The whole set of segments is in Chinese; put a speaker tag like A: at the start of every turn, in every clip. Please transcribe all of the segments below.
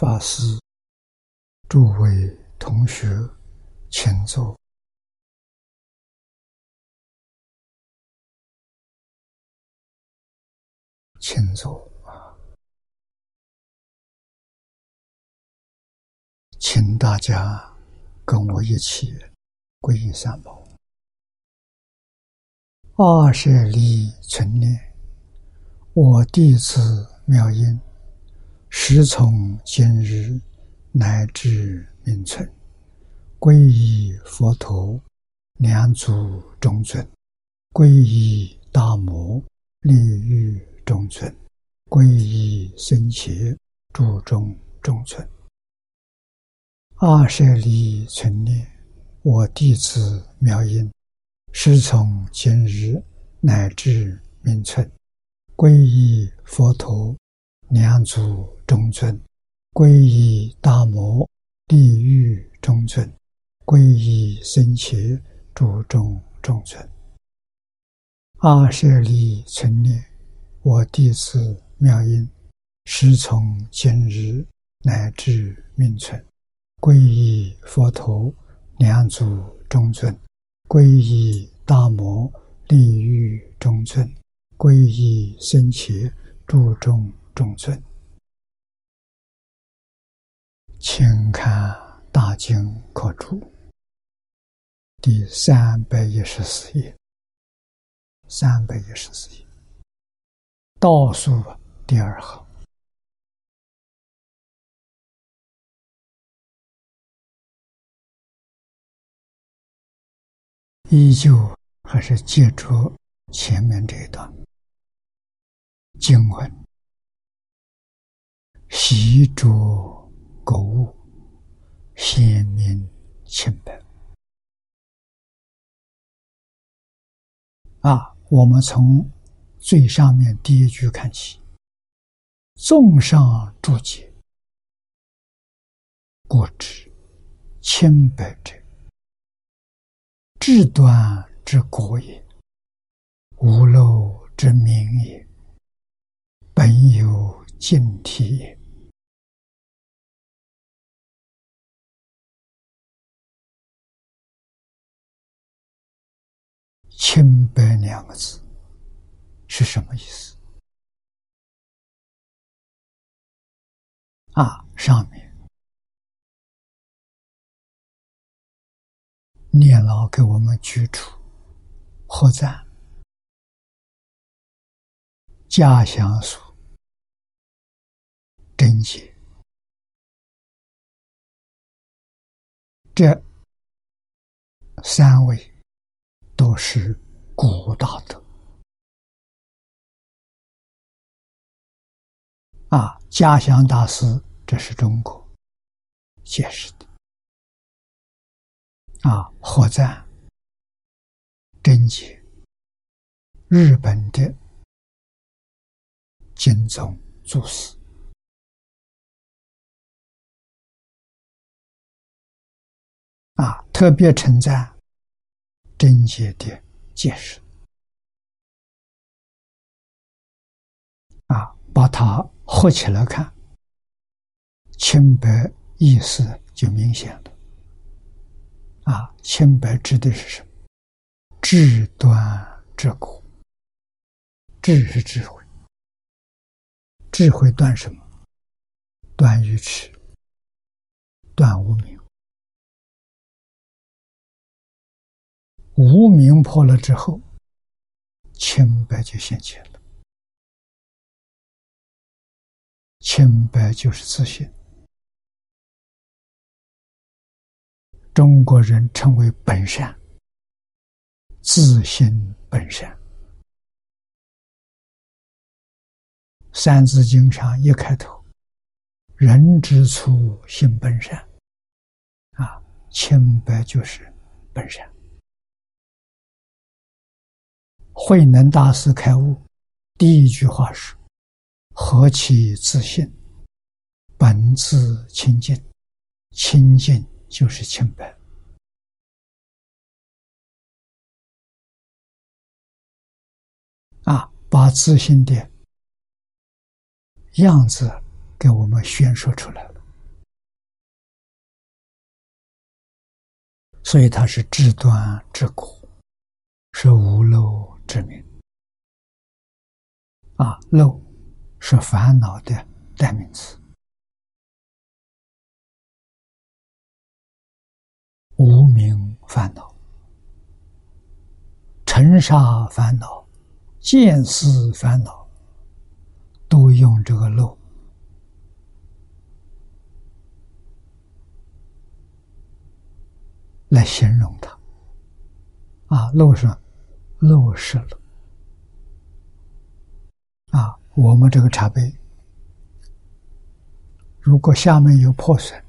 A: 法师，诸位同学，请坐，请坐啊！请大家跟我一起皈依三宝。二舍利存念，我弟子妙音。时从今日乃至命存，皈依佛陀，两祖中尊；皈依大摩，利欲中尊；皈依僧伽，注中中尊。二舍利存念，我弟子妙音，时从今日乃至命存，皈依佛陀。两祖中尊，皈依大摩地狱中尊，皈依僧伽诸众中尊。阿舍利存念，我弟子妙音，师从今日乃至命存，皈依佛陀两祖中尊，皈依大摩地狱中尊，皈依僧伽诸众。众尊，请看《大经课注》第三百一十四页，三百一十四页。倒数第二行，依旧还是借助前面这一段经文。习着购物，鲜明清白。啊，我们从最上面第一句看起，纵上注解，故之清白者，至端之国也，无漏之明也，本有净体也。清白两个字是什么意思？啊，上面念老给我们举出何赞家乡书贞洁这三位。都是古大德啊！家乡大师，这是中国解释的啊。火赞、贞洁，日本的金宗祖师啊，特别称赞。贞洁的解释啊，把它合起来看，清白意思就明显了。啊，清白指的是什么？智端之果，智是智慧，智慧断什么？断愚痴，断无明。无明破了之后，清白就现前了。清白就是自信。中国人称为本善，自信本善。《三字经》上一开头，“人之初，性本善”，啊，清白就是本善。慧能大师开悟，第一句话是：“何其自信，本自清净，清净就是清白。”啊，把自信的样子给我们宣说出来了，所以它是至端至果，是无漏。之名。啊，漏是烦恼的代名词，无名烦恼、尘沙烦恼、见思烦恼，都用这个漏。来形容它，啊，漏上漏失了，啊，我们这个茶杯，如果下面有破损，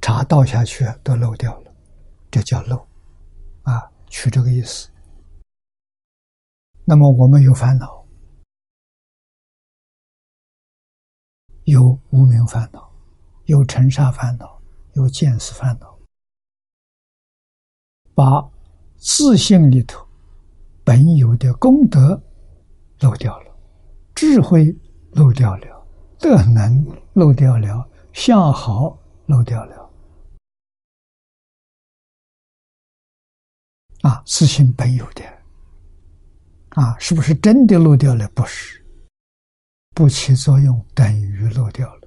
A: 茶倒下去都漏掉了，这叫漏，啊，取这个意思。那么我们有烦恼，有无名烦恼，有尘沙烦恼。有见识烦恼，把自信里头本有的功德漏掉了，智慧漏掉了，德能漏掉了，相好漏掉了。啊，自信本有的，啊，是不是真的漏掉了？不是，不起作用等于漏掉了。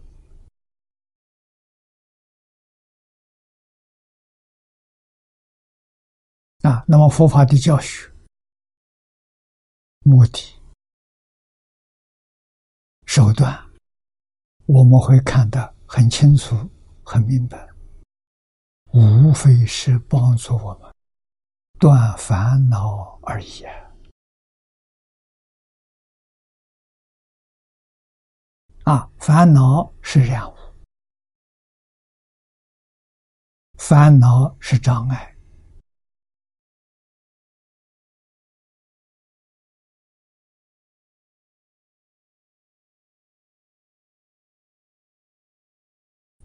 A: 啊，那么佛法的教学目的、手段，我们会看得很清楚、很明白，无非是帮助我们断烦恼而已啊！烦恼是染物，烦恼是障碍。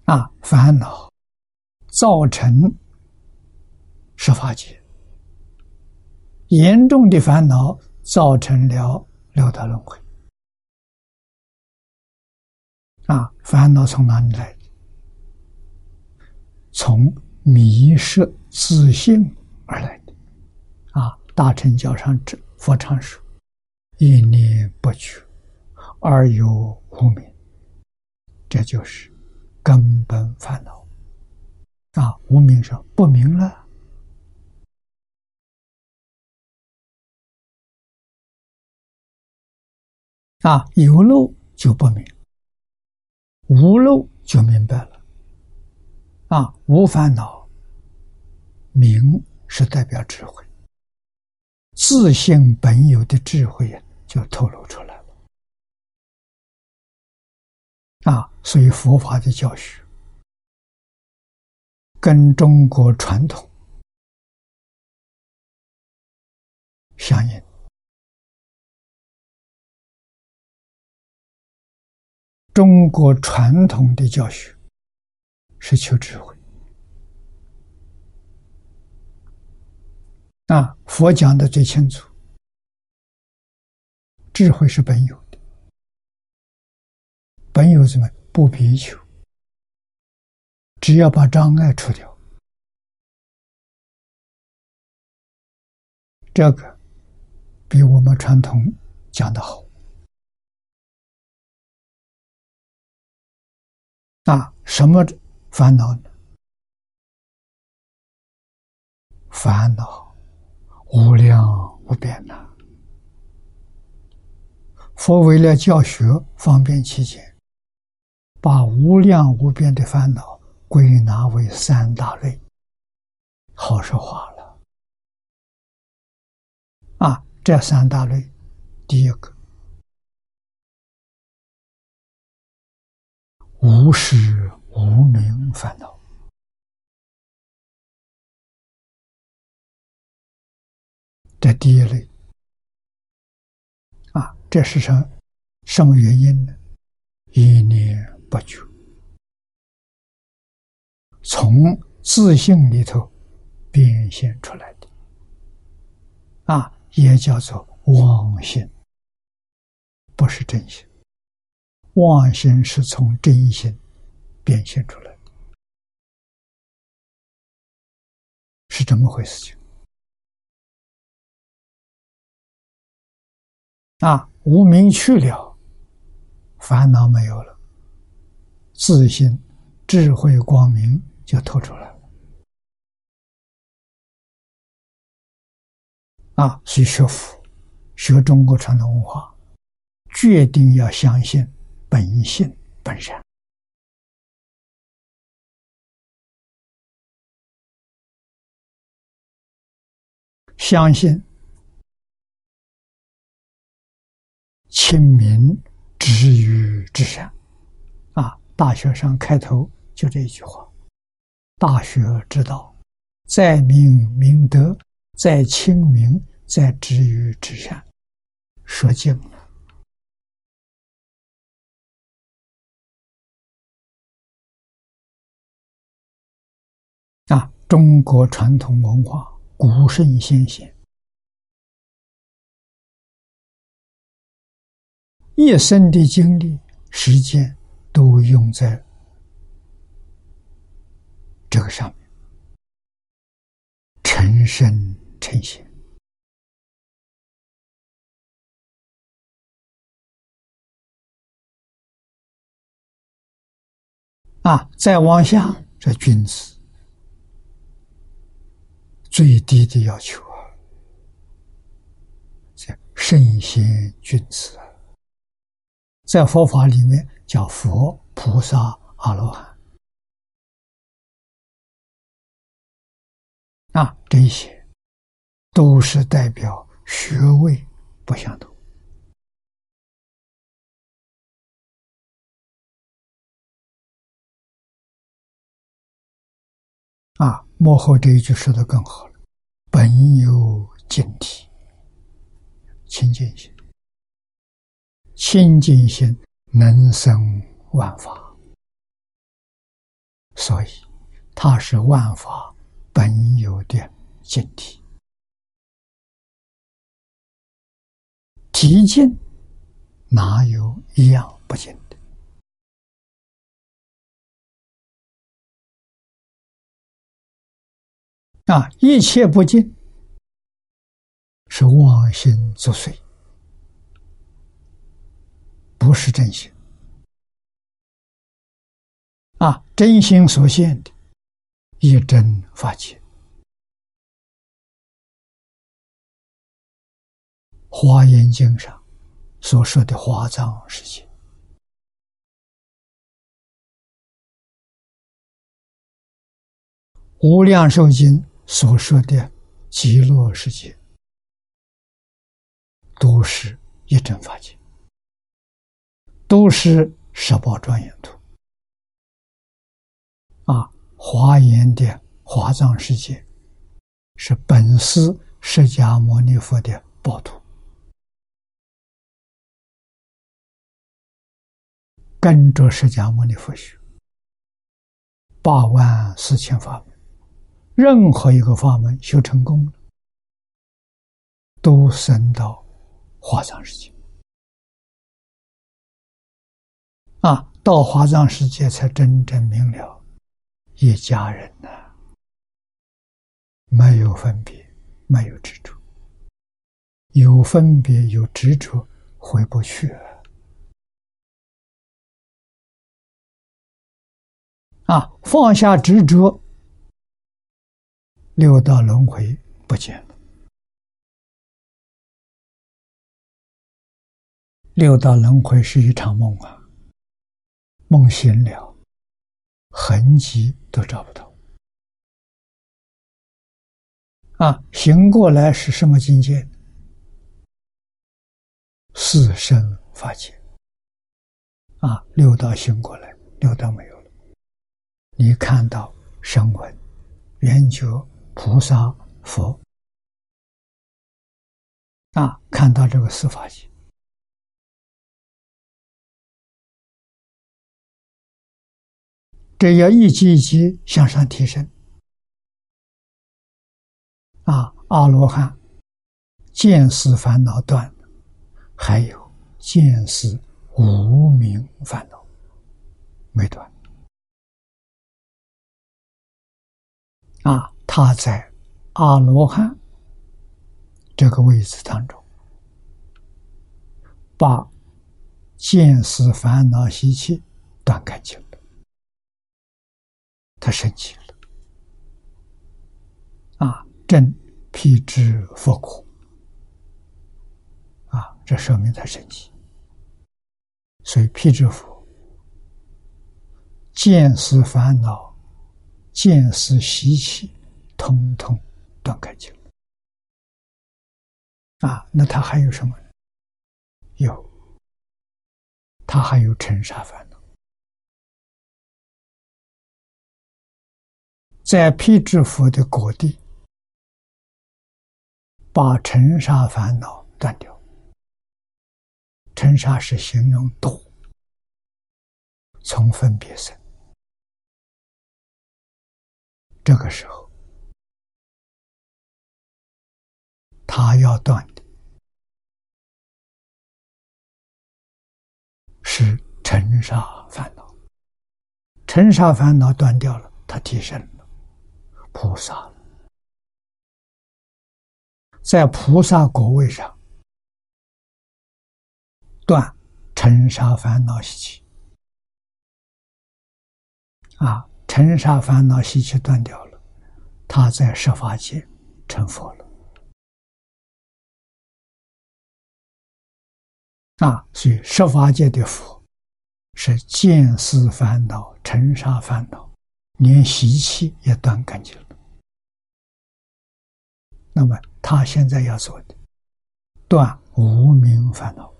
A: 啊，烦恼造成十法界，严重的烦恼造成了六道轮回。啊，烦恼从哪里来？从迷失自信而来的。啊，大乘教上之佛常说：“一念不取，而有无明。”这就是。根本烦恼。啊，无名上不明了。啊，有漏就不明，无漏就明白了。啊，无烦恼，明是代表智慧，自性本有的智慧，就透露出来。啊，所以佛法的教学跟中国传统相应。中国传统的教学是求智慧，啊，佛讲的最清楚，智慧是本有。本有什么不必求，只要把障碍除掉，这个比我们传统讲的好。那，什么烦恼呢？烦恼无量无边呐！佛为了教学方便起见。把无量无边的烦恼归纳为三大类，好说话了。啊，这三大类，第一个无始无明烦恼，这第一类。啊，这是什什么原因呢？一念。不觉，从自信里头变现出来的，啊，也叫做妄心，不是真心。妄心是从真心变现出来的，是这么回事情。啊！无明去了，烦恼没有了，自信、智慧、光明就透出来了啊！所以学佛、学中国传统文化，决定要相信本性本善。相信亲民止于至善！大学上开头就这一句话：“大学之道，在明明德，在亲民，在止于至善。”说尽了啊！中国传统文化。古圣先贤一生的经历、时间都用在这个上面，成圣成贤啊！再往下，这君子。最低的要求啊，叫圣贤君子啊，在佛法里面叫佛菩萨阿罗汉啊，这些都是代表学位不相同啊。幕后这一句说的更好了：“本有净体，清净心，清净心能生万法，所以它是万法本有的净体。体净哪有一样不净？”啊，一切不净，是妄心作祟，不是真心。啊，真心所现的，一真法界，《华严经》上所说的华藏世界。无量寿经所说的极乐世界，都是一真法界，都是十宝庄严图。啊，华严的华藏世界，是本师释迦牟尼佛的宝图，跟着释迦牟尼佛学八万四千法门。任何一个法门修成功了，都升到华藏世界啊！到华藏世界才真正明了，一家人呐，没有分别，没有执着，有分别有执着，回不去啊！放下执着。六道轮回不见了，六道轮回是一场梦啊，梦醒了，痕迹都找不到。啊，醒过来是什么境界？四生法界。啊，六道醒过来，六道没有了，你看到声闻、缘觉。菩萨、佛啊，看到这个四法界，这要一级一级向上提升啊！阿罗汉见思烦恼断，还有见思无明烦恼没断啊！他在阿罗汉这个位置当中，把见思烦恼习气断干净了，他升起了啊，正辟之佛果啊，这说明他升起，所以辟之佛。见思烦恼、见思习气，通通断干净啊！那他还有什么？有，他还有尘沙烦恼。在辟支佛的果地，把尘沙烦恼断掉。尘沙是形容多，从分别生。这个时候，他要断的是尘沙烦恼，尘沙烦恼断掉了，他提升了菩萨，在菩萨果位上断尘沙烦恼习气啊。尘沙烦恼习气断掉了，他在十法界成佛了。啊，所以十法界的佛是见思烦恼、尘沙烦恼，连习气也断干净了。那么他现在要做的，断无名烦恼。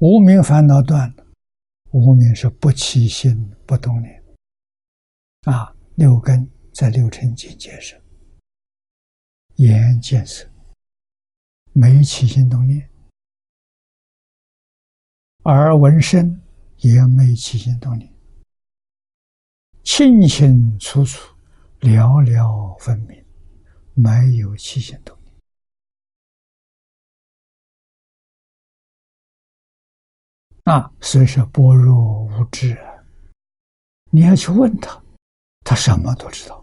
A: 无名烦恼断了，无名是不起心不动念，啊，六根在六尘境界上，眼见色没起心动念，而闻声也没起心动念，清清楚楚，了了分明，没有起心动。啊，所以说般若无知啊！你要去问他，他什么都知道。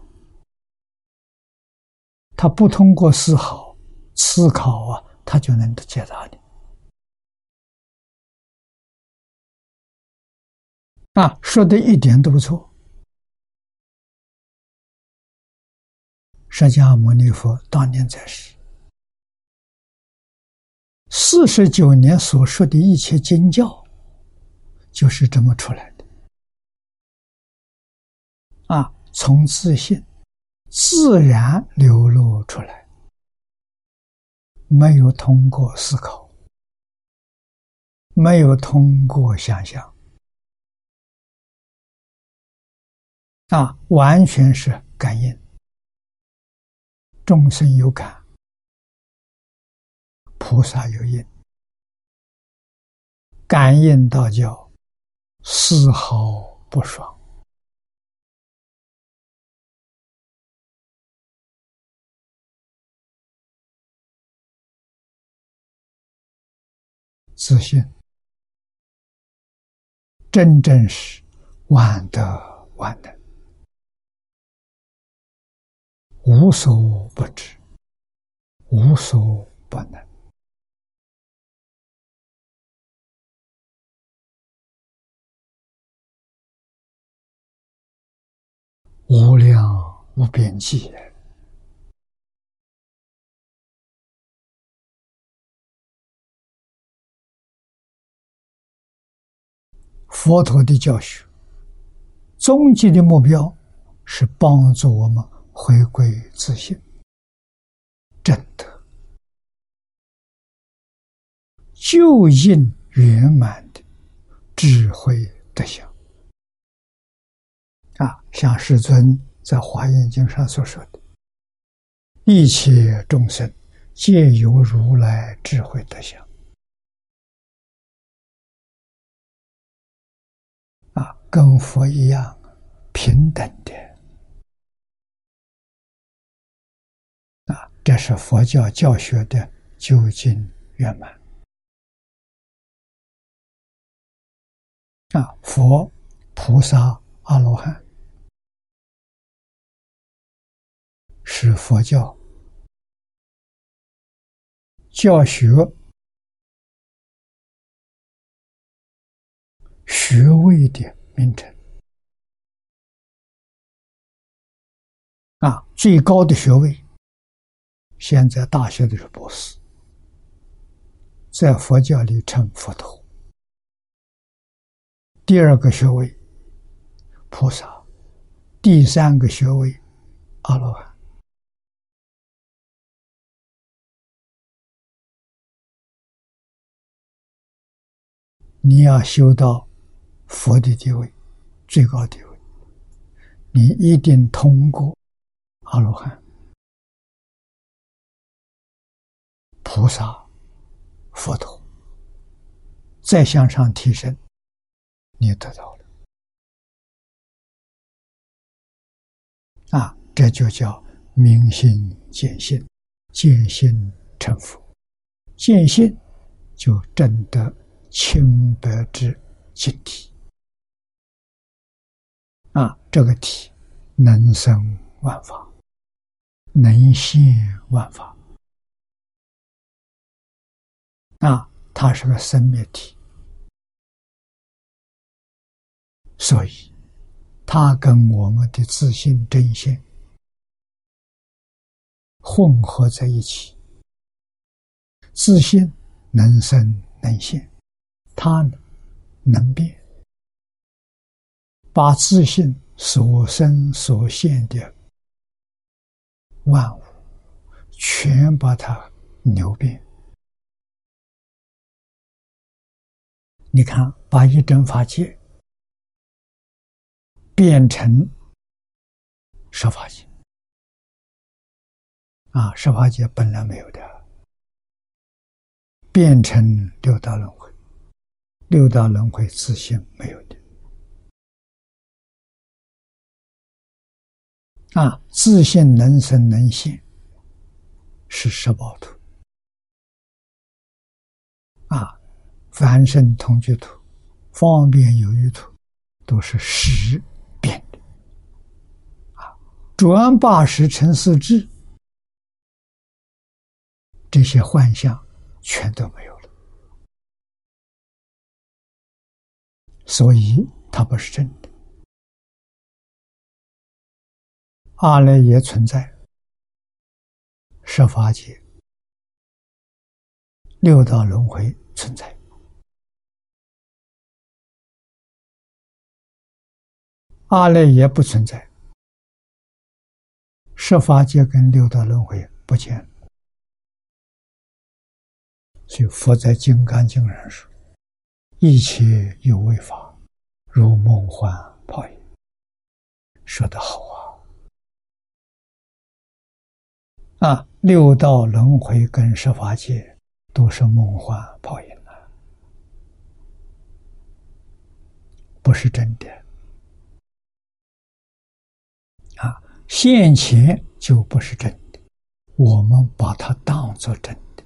A: 他不通过思考、思考啊，他就能解答你。啊，说的一点都不错。释迦牟尼佛当年在世，四十九年所说的一切经教。就是这么出来的啊！从自信自然流露出来，没有通过思考，没有通过想象啊，完全是感应。众生有感，菩萨有应，感应道教。丝毫不爽，自信真正是万德万能，无所不知，无所不能。无量无边际，佛陀的教学，终极的目标是帮助我们回归自信，真的就应圆满的智慧德相。啊，像世尊在《华严经》上所说的：“一切众生皆由如来智慧德相。”啊，跟佛一样平等的。这是佛教教学的究竟圆满。啊，佛菩萨阿罗汉。是佛教。教学。学位的名称。啊，最高的学位。现在大学的是博士，在佛教里称佛陀。第二个学位，菩萨；第三个学位，阿罗汉。你要修到佛的地位，最高地位，你一定通过阿罗汉、菩萨、佛陀，再向上提升，你得到了啊！这就叫明心见性，见性成佛，见性就证得。清白之气体啊，这个体能生万法，能现万法啊，它是个生灭体，所以它跟我们的自信真相混合在一起，自信能生能现。他能变，把自信所生所现的万物，全把它扭变。你看，把一真法界变成十法界，啊，十法界本来没有的，变成六道轮回。六道轮回自性没有的。啊，自性能生能现是十宝图。啊，凡圣同居图、方便有余图都是十变的啊，转八十成四智，这些幻象全都没有了。所以它不是真的。阿赖耶存在，十法界、六道轮回存在，阿赖耶不存在，十法界跟六道轮回不见。所以佛在《金刚经》上说。一切有为法，如梦幻泡影。说得好啊！啊，六道轮回跟十法界都是梦幻泡影啊，不是真的啊！现前就不是真的，我们把它当作真的。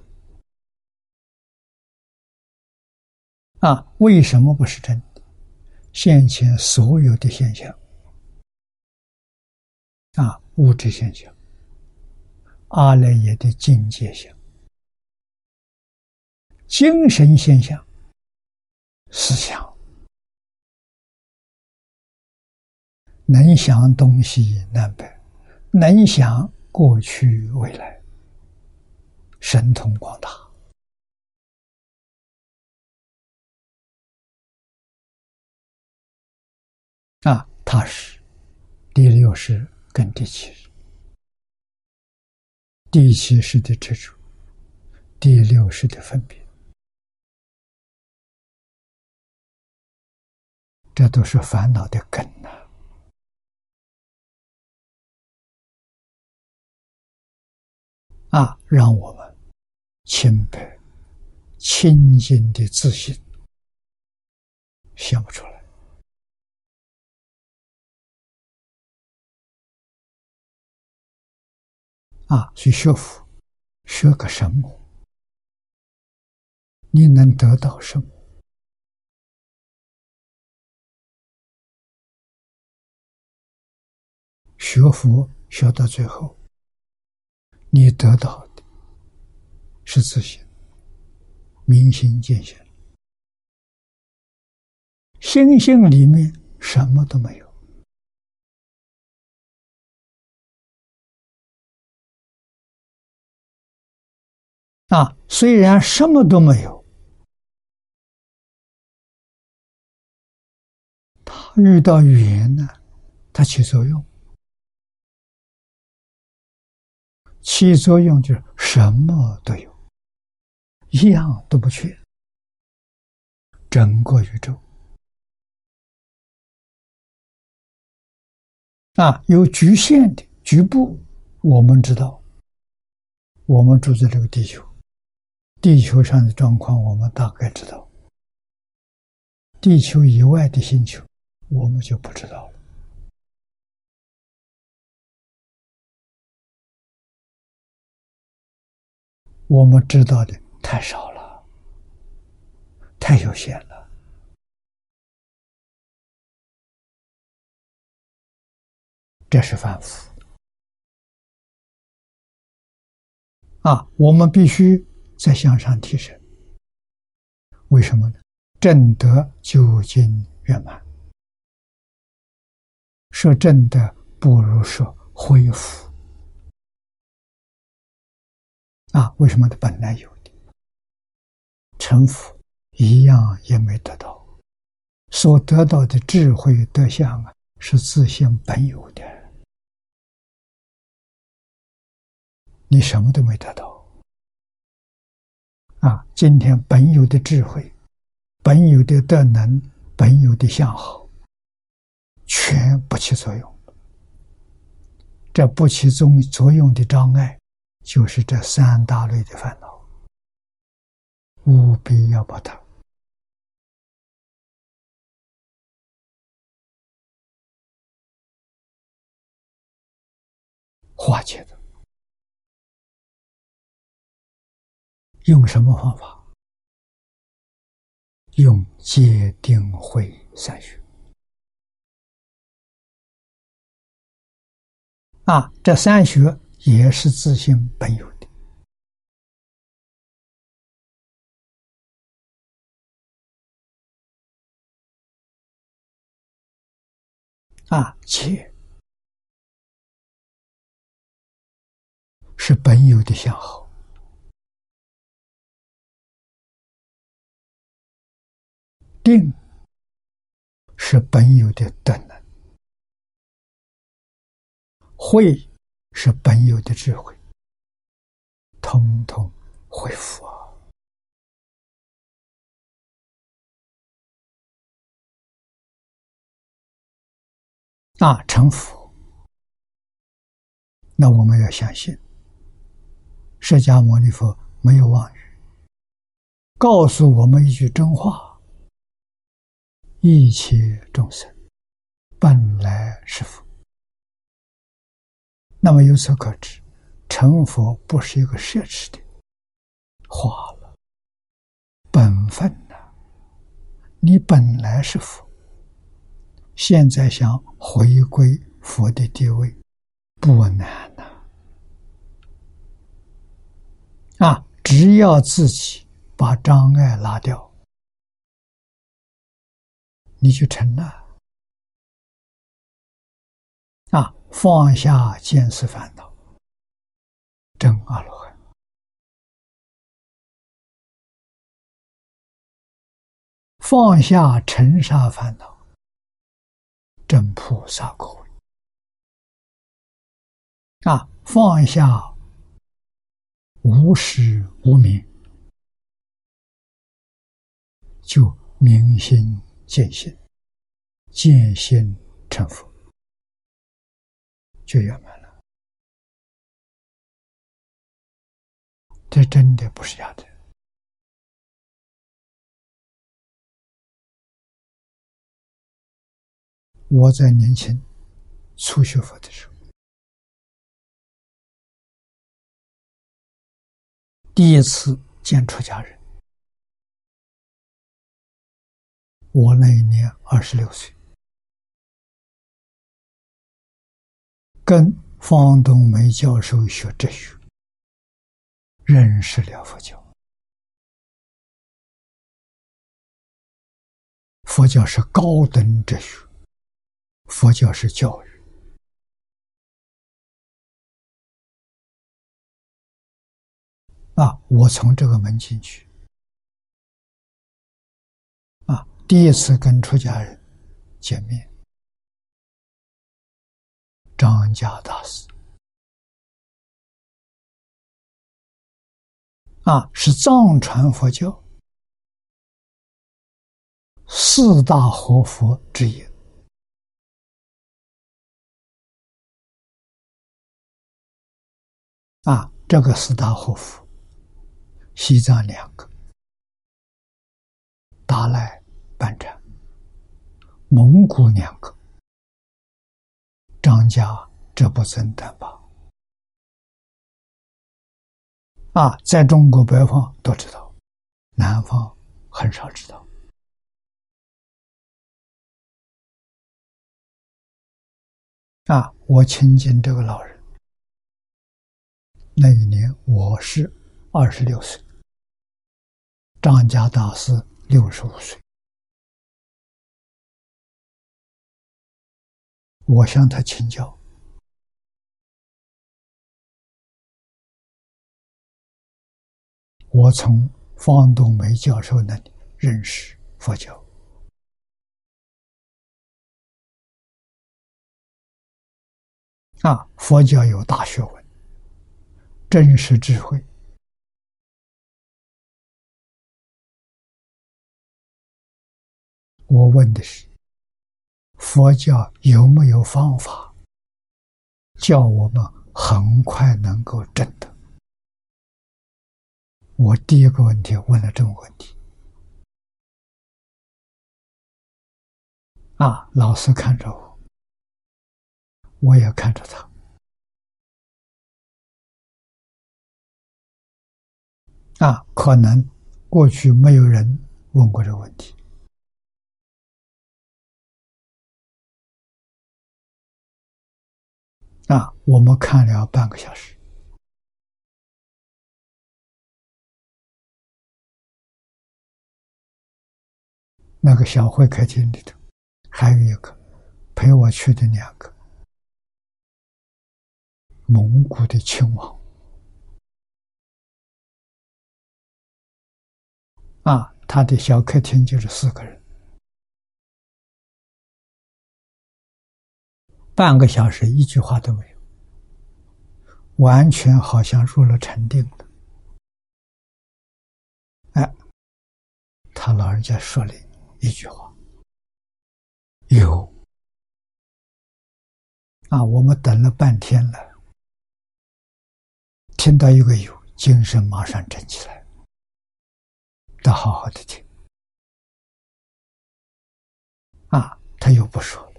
A: 啊，为什么不是真的？现前所有的现象，啊，物质现象，阿赖耶的境界相，精神现象，思想，能想东西南北，能想过去未来，神通广大。啊，他是第六识跟第七识，第七识的执着，第六识的分别，这都是烦恼的根呐！啊让我们清白、清净的自信想不出来。啊，去学佛，学个什么？你能得到什么？学佛学到最后，你得到的是自信，明心见性，心性里面什么都没有。啊，虽然什么都没有，他遇到语言呢，它起作用，起作用就是什么都有，一样都不缺，整个宇宙。啊，有局限的局部，我们知道，我们住在这个地球。地球上的状况，我们大概知道；地球以外的星球，我们就不知道了。我们知道的太少了，太有限了。这是反腐啊！我们必须。再向上提升，为什么呢？正德究竟圆满，说正德不如说恢复啊？为什么？他本来有的，臣服一样也没得到，所得到的智慧德相啊，是自信本有的，你什么都没得到。啊，今天本有的智慧，本有的德能，本有的相好，全不起作用。这不起作作用的障碍，就是这三大类的烦恼，务必要把它化解的。用什么方法？用戒定慧三学啊！这三学也是自信本有的啊，戒是本有的相好。定是本有的德能，慧是本有的智慧，通通恢复啊！啊，成佛，那我们要相信，释迦牟尼佛没有妄语，告诉我们一句真话。一切众生本来是佛，那么由此可知，成佛不是一个奢侈的，化了本分呐。你本来是佛，现在想回归佛的地位，不难呐。啊，只要自己把障碍拿掉。你就成了放下见思烦恼，真阿罗汉；放下尘沙烦恼，真菩萨果位啊！放下无始无明，就明心。见性，见性成佛，就圆满了。这真的不是假的。我在年轻初学佛的时候，第一次见出家人。我那一年二十六岁，跟方东梅教授学哲学，认识了佛教。佛教是高等哲学，佛教是教育。啊，我从这个门进去。啊，第一次跟出家人见面，张家大师。啊，是藏传佛教四大活佛之一。啊，这个四大活佛。西藏两个，达赖班禅；蒙古两个，张家这不增丹巴。啊，在中国北方都知道，南方很少知道。啊，我亲近这个老人，那一年我是二十六岁。张家大师六十五岁，我向他请教。我从方东梅教授那里认识佛教。啊，佛教有大学问，真实智慧。我问的是：佛教有没有方法，叫我们很快能够证得？我第一个问题问了这个问题。啊，老师看着我，我也看着他。啊，可能过去没有人问过这个问题。啊，我们看了半个小时。那个小会客厅里头，还有一个陪我去的两个蒙古的亲王。啊，他的小客厅就是四个人。半个小时，一句话都没有，完全好像入了沉定的。哎，他老人家说了一句话：“有。”啊，我们等了半天了，听到一个“有”，精神马上振起来，得好好的听。啊，他又不说。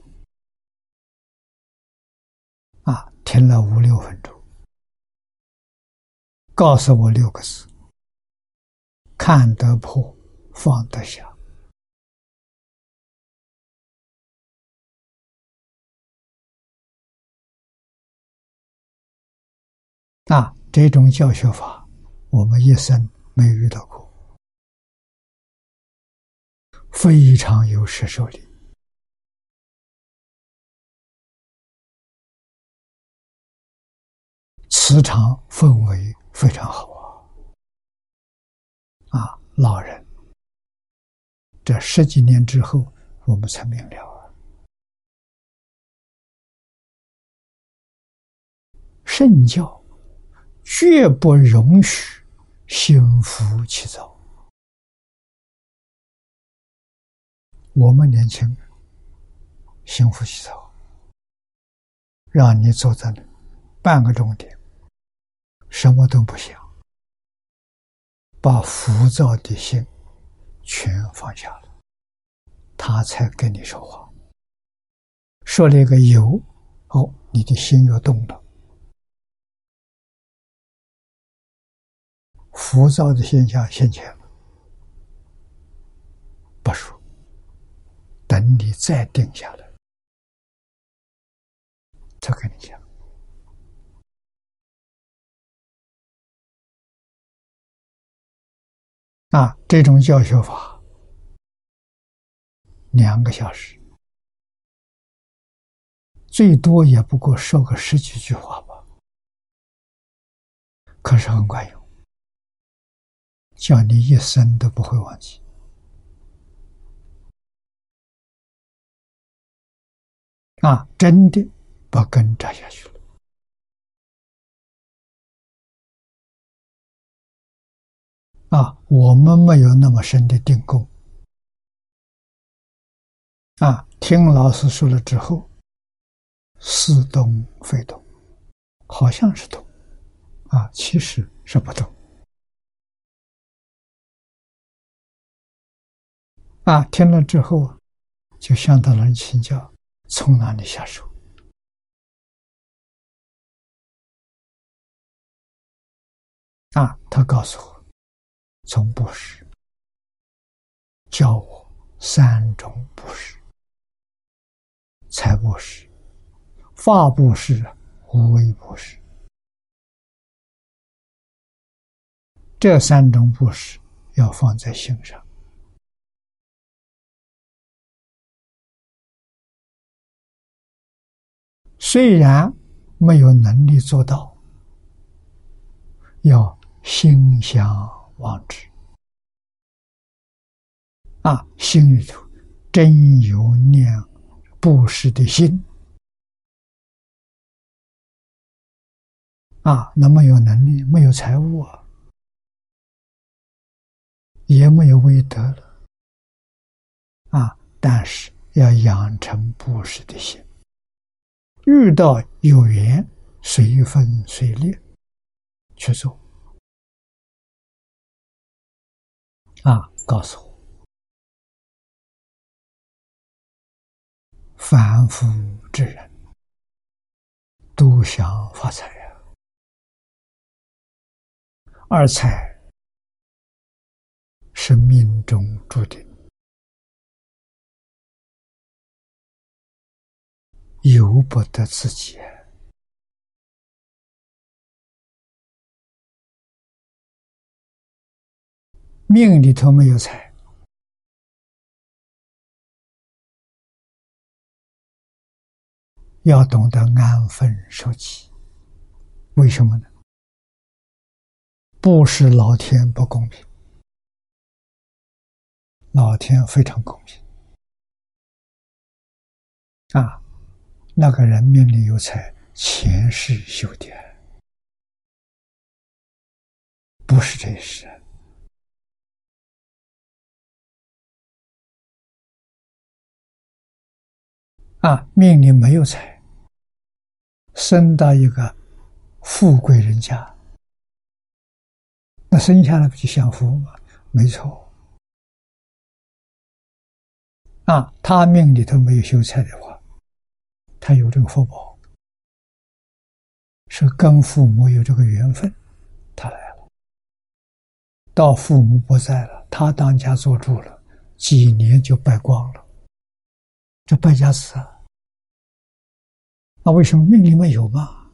A: 停了五六分钟，告诉我六个字：看得破，放得下。啊，这种教学法，我们一生没遇到过，非常有实受力。磁场氛围非常好啊！啊，老人，这十几年之后，我们才明了啊。圣教绝不容许心浮气躁。我们年轻人心浮气躁，让你坐在那半个钟点。什么都不想，把浮躁的心全放下了，他才跟你说话。说了一个有，哦，你的心又动了。浮躁的现象现前，不说，等你再定下来，再跟你讲。啊，这种教学法两个小时，最多也不过说个十几句话吧，可是很管用，叫你一生都不会忘记。啊，真的把根扎下去了。啊，我们没有那么深的定功。啊，听老师说了之后，似懂非懂，好像是懂，啊，其实是不懂。啊，听了之后，就向他人请教。从哪里下手？啊，他告诉我，从布施，教我三种布施：财布施、法布施、无为布施。这三种布施要放在心上。虽然没有能力做到，要心想往之。啊，心里头真有念布施的心。啊，那么有能力，没有财物啊，也没有威德了。啊，但是要养成布施的心。遇到有缘，随分随力去做。啊！告诉我，凡夫之人都想发财呀，二财是命中注定。由不得自己，命里头没有财，要懂得安分守己。为什么呢？不是老天不公平，老天非常公平啊。那个人命里有财，前世修的，不是这世。啊，命里没有财，生到一个富贵人家，那生下来不就享福吗？没错。啊，他命里头没有修财的话。他有这个福报，是跟父母有这个缘分，他来了。到父母不在了，他当家做主了，几年就败光了，这败家子啊！那为什么命里没有嘛？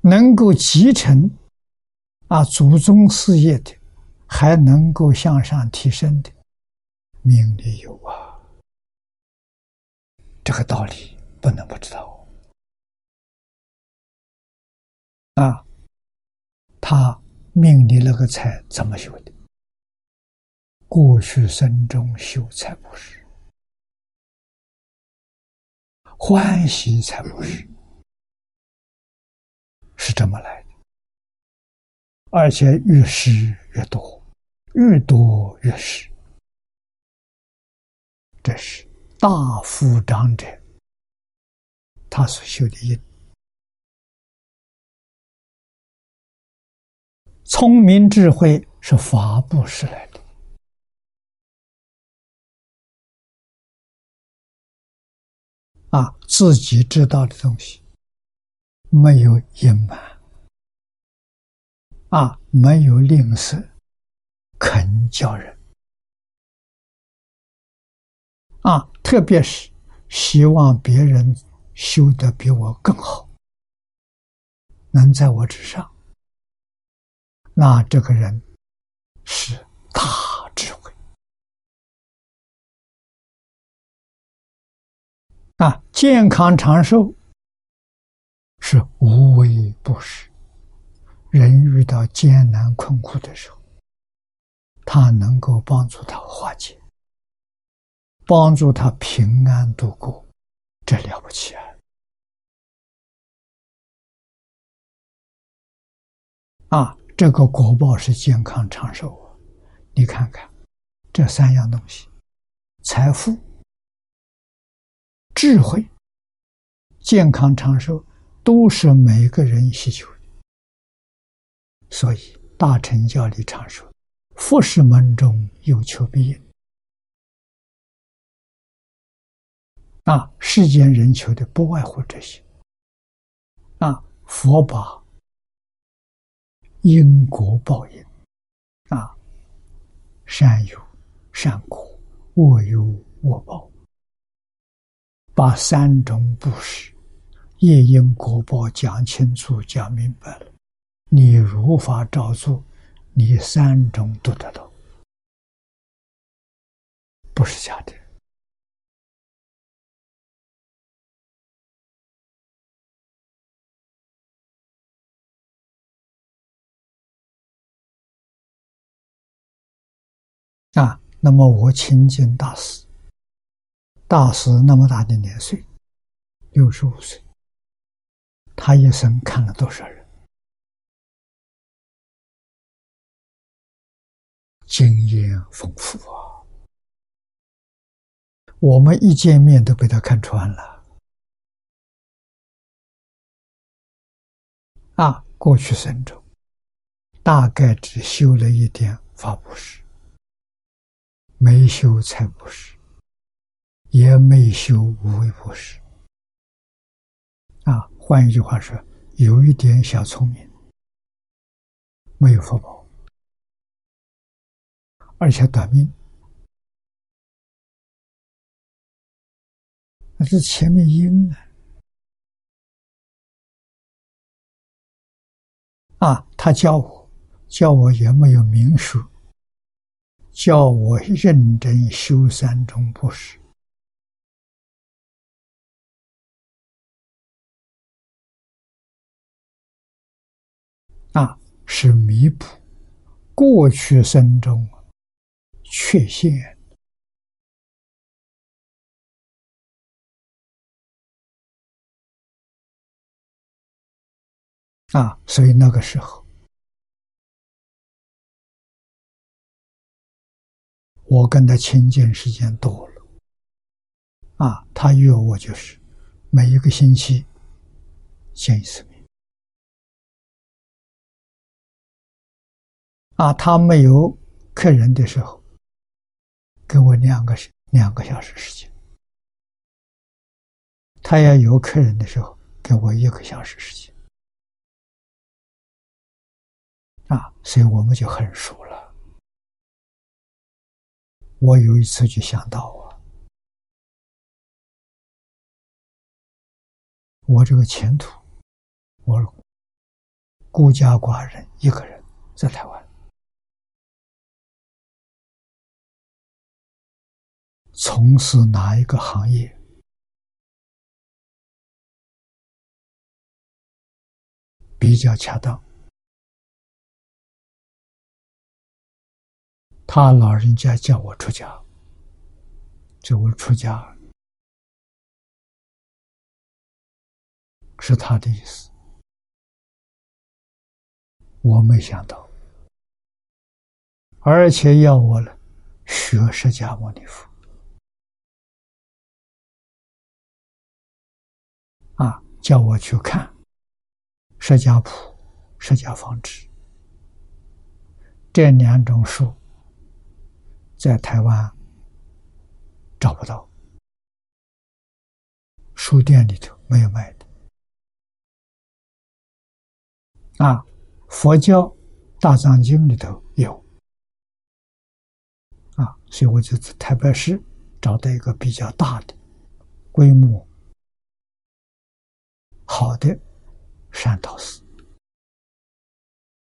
A: 能够继承啊祖宗事业的，还能够向上提升的。命里有啊，这个道理不能不知道啊。他命里那个财怎么修的？过去生中修财不是，欢喜才不是，是这么来的。而且越施越多，越多越施。这是大富长者他所修的因，聪明智慧是法布施来的啊，自己知道的东西没有隐瞒啊，没有吝啬，肯教人。啊，特别是希望别人修得比我更好，能在我之上，那这个人是大啊，健康长寿是无微不至。人遇到艰难困苦的时候，他能够帮助他化解，帮助他平安度过，这了不起啊！啊，这个国宝是健康长寿啊！你看看这三样东西：财富、智慧、健康长寿，都是每个人需求的。所以大乘教里常说：“佛是门中有求必应。”啊，世间人求的不外乎这些。啊，佛把因果报应，啊，善有善果，恶有恶报，把三种布施业因果报讲清楚、讲明白了，你如法照做，你三种都得到，不是假的。啊，那么我亲近大师，大师那么大的年岁，六十五岁，他一生看了多少人？经验丰富啊！我们一见面都被他看穿了。啊，过去生中，大概只修了一点法布施。没修财布施，也没修无为布施。啊，换一句话说，有一点小聪明，没有福报，而且短命。那是前面因啊！啊，他教我，教我也没有明说。叫我认真修三种布施啊，是弥补过去生中缺陷啊，所以那个时候。我跟他亲近时间多了，啊，他约我就是每一个星期见一次面，啊，他没有客人的时候，给我两个两个小时时间，他要有客人的时候，给我一个小时时间，啊，所以我们就很熟了。我有一次就想到啊，我这个前途，我孤家寡人一个人在台湾，从事哪一个行业比较恰当？他老人家叫我出家，叫我出家，是他的意思。我没想到，而且要我了学释迦牟尼佛啊，叫我去看释迦谱、释迦方志这两种书。在台湾找不到，书店里头没有卖的。啊，佛教大藏经里头有，啊，所以我就在台北市找到一个比较大的、规模好的善导寺，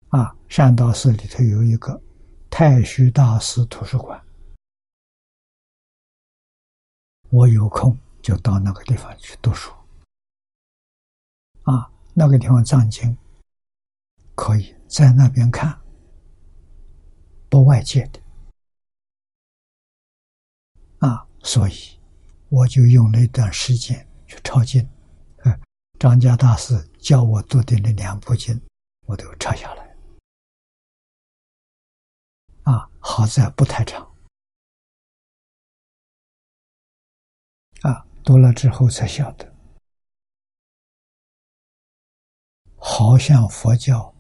A: 啊，善导寺里头有一个太虚大师图书馆，我有空就到那个地方去读书。啊，那个地方藏经可以在那边看，不外界的。啊，所以我就用了一段时间去抄经。张家大师教我读的那两部经，我都抄下来。啊，好在不太长。啊，读了之后才晓得，好像佛教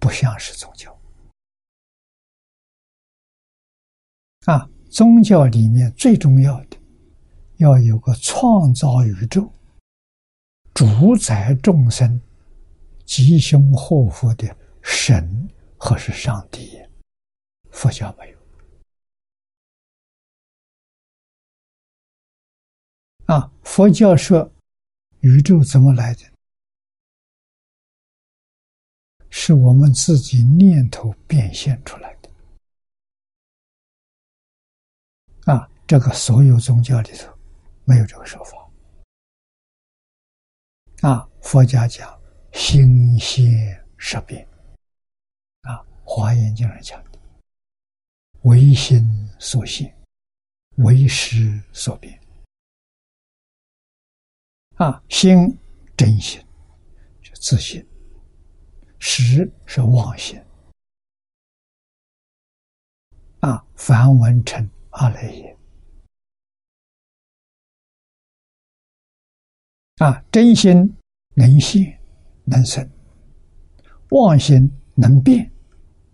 A: 不像是宗教。啊，宗教里面最重要的要有个创造宇宙、主宰众生、吉凶祸福的神或是上帝。佛教没有啊！佛教说宇宙怎么来的？是我们自己念头变现出来的啊！这个所有宗教里头没有这个说法啊！佛家讲心现识变啊，《华严经》上讲的。唯心所现，唯识所变。啊，心真心是自信，识是妄心。啊，梵文称阿赖耶。啊，真心能现能生，妄心能变，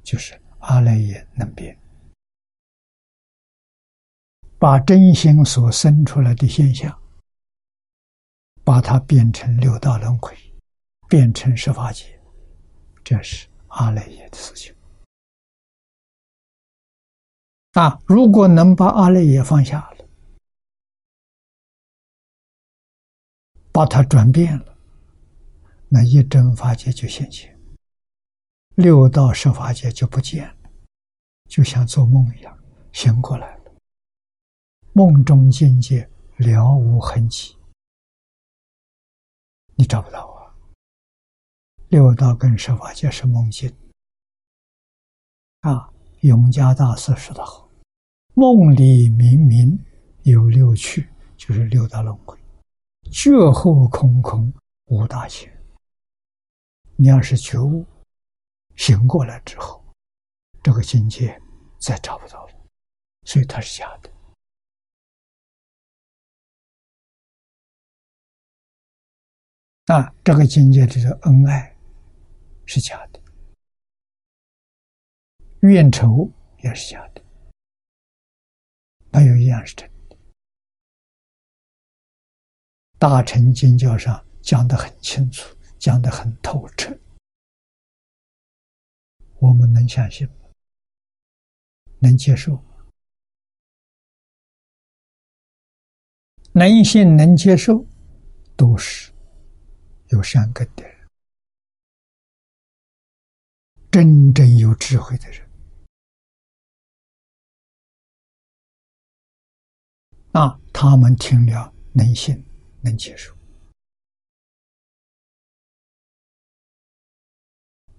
A: 就是阿赖耶能变。把真心所生出来的现象，把它变成六道轮回，变成十法界，这是阿赖耶的事情。啊，如果能把阿赖耶放下把它转变了，那一真法界就现前，六道十法界就不见了，就像做梦一样，醒过来了。梦中境界了无痕迹，你找不到啊！六道跟十法界是梦境啊。永嘉大师说的好：“梦里明明有六趣，就是六道轮回；觉后空空无大千。你要是觉悟醒过来之后，这个境界再找不到了，所以它是假的。”啊，这个境界就是恩爱，是假的；怨仇也是假的，没有一样是真的大乘经教上讲的很清楚，讲的很透彻，我们能相信吗？能接受吗？能信能接受，都是。有善根的人，真正有智慧的人，啊，他们听了能信能接受，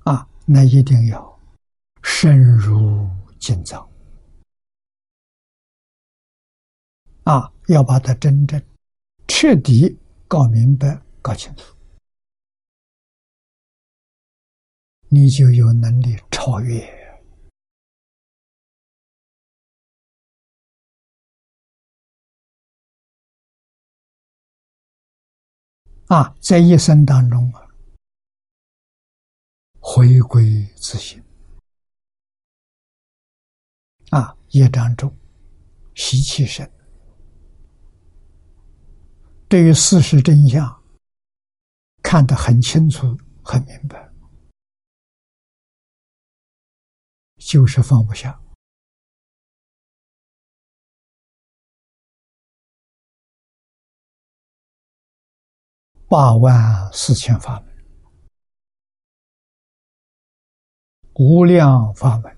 A: 啊，那一定要深入经藏，啊，要把它真正彻底搞明白、搞清楚。你就有能力超越啊，在一生当中啊，回归自信啊，业障重，习气深，对于事实真相看得很清楚、很明白。就是放不下，八万四千法门。无量法门，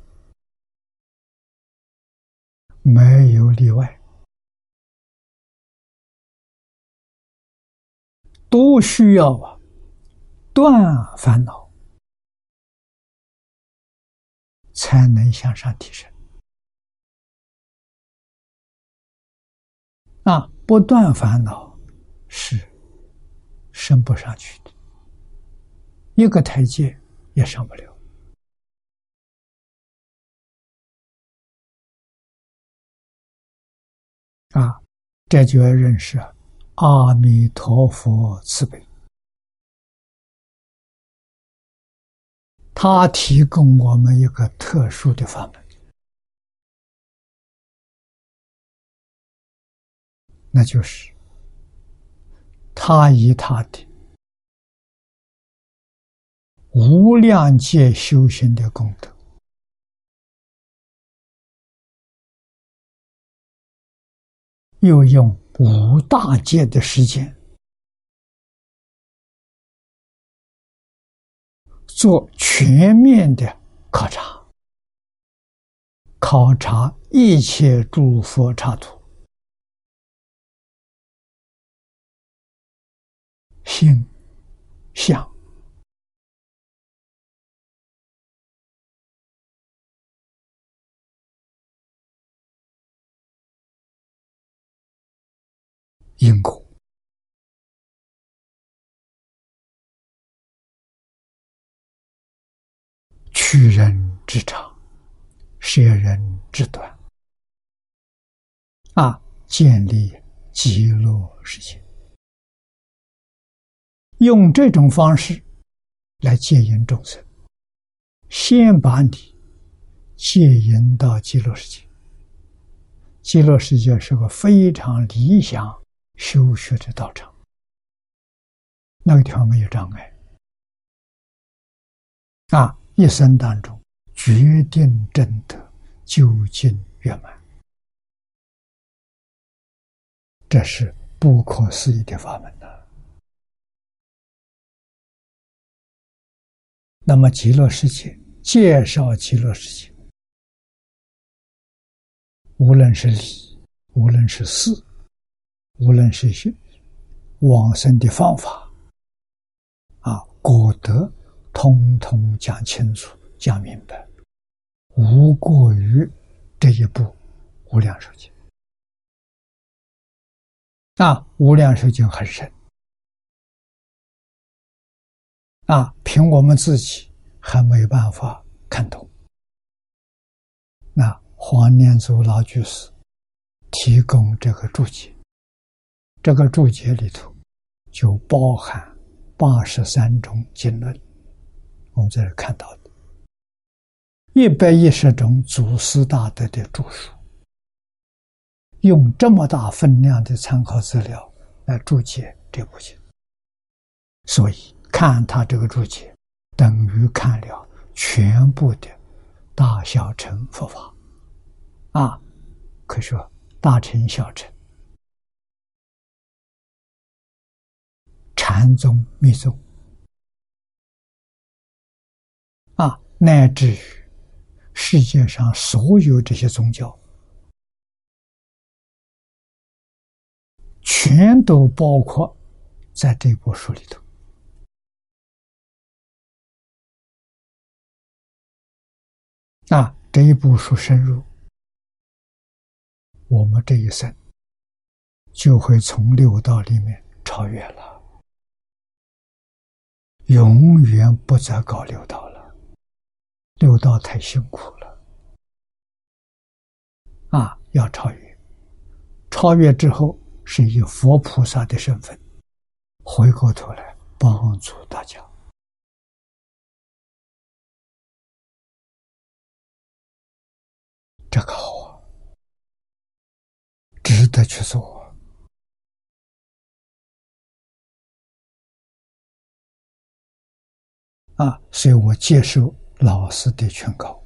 A: 没有例外，都需要啊断烦恼，才能向上提升。啊，不断烦恼是升不上去的，一个台阶也上不了。啊，这就要认识阿弥陀佛慈悲，他提供我们一个特殊的法门，那就是他以他的无量界修行的功德。又用五大界的时间做全面的考察，考察一切诸佛刹土，心相。因果，取人之长，舍人之短，啊，建立极乐世界，用这种方式来戒引众生，先把你戒引到极乐世界。极乐世界是个非常理想。修学的道场，那个地方没有障碍啊！一生当中决定真得究竟圆满，这是不可思议的法门那么极乐世界介绍极乐世界，无论是理，无论是事。无论是学往生的方法，啊，果德，通通讲清楚、讲明白，无过于这一部《无量寿经》。那，《无量寿经》很深，啊，凭我们自己还没办法看懂。那黄念祖老居士提供这个注解。这个注解里头就包含八十三种经论，我们在这看到的，一百一十种祖师大德的著述，用这么大分量的参考资料来注解这部经，所以看他这个注解，等于看了全部的大小乘佛法，啊，可以说大乘小乘。禅宗、密宗。啊，乃至于世界上所有这些宗教，全都包括在这部书里头。啊。这一部书深入，我们这一生就会从六道里面超越了。永远不再搞六道了，六道太辛苦了，啊！要超越，超越之后是以佛菩萨的身份回过头来帮助大家，这个好啊，值得去做。啊，所以我接受老师的劝告。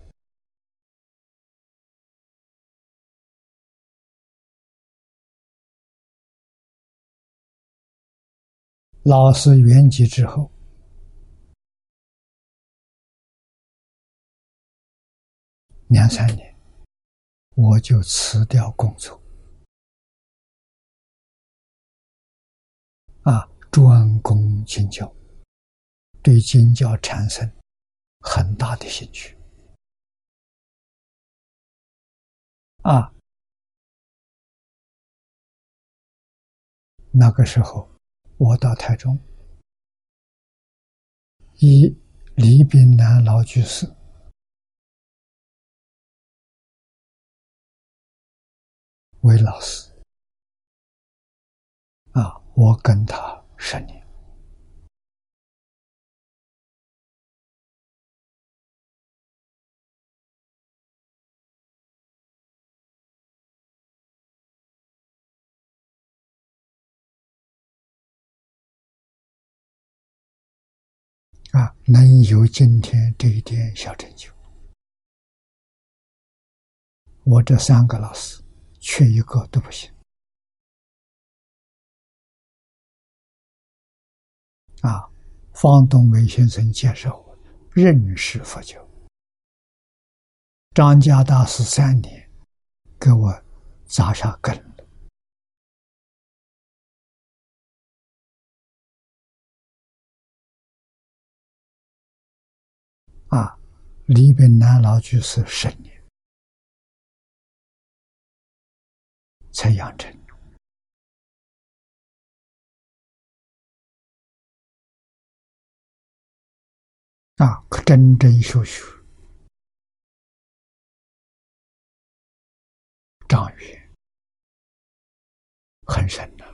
A: 老师圆寂之后，两三年，我就辞掉工作，啊，专攻经教，对经教产生很大的兴趣，啊，那个时候我到台中，以李炳南老居士。为老师啊，我跟他十年啊，能有今天这一点小成就，我这三个老师。缺一个都不行啊！方东梅先生介绍我认识佛教，张家大师三年给我扎下根了啊！李炳南老居士十年。才养成啊，可真真修修，丈缘很深的。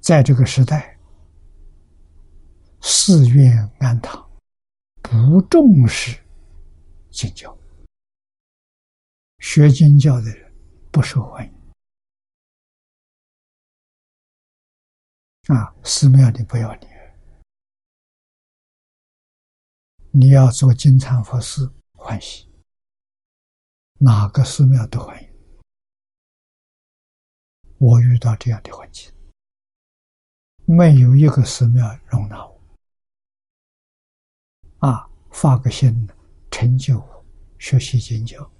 A: 在这个时代，寺院庵堂不重视经教，学经教的人。不受欢迎啊！寺庙里不要你，你要做金蝉佛寺欢喜，哪个寺庙都欢迎。我遇到这样的环境，没有一个寺庙容纳我啊！发个心，成就我学习经教。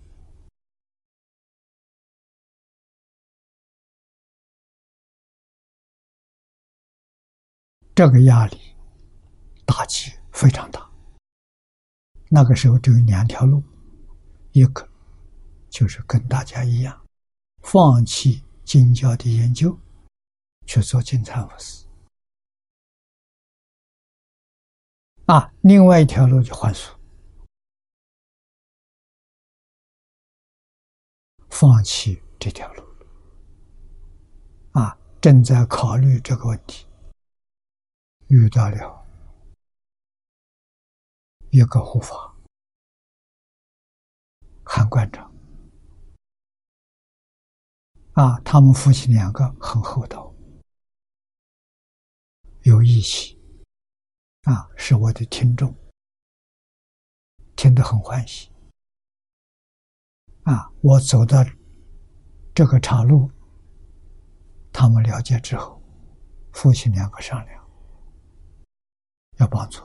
A: 这个压力打击非常大。那个时候只有两条路，一个就是跟大家一样，放弃经教的研究，去做金蝉佛寺啊；另外一条路就还俗，放弃这条路啊，正在考虑这个问题。遇到了一个护法韩馆长啊，他们夫妻两个很厚道，有义气啊，是我的听众，听得很欢喜啊。我走到这个岔路，他们了解之后，夫妻两个商量。要帮助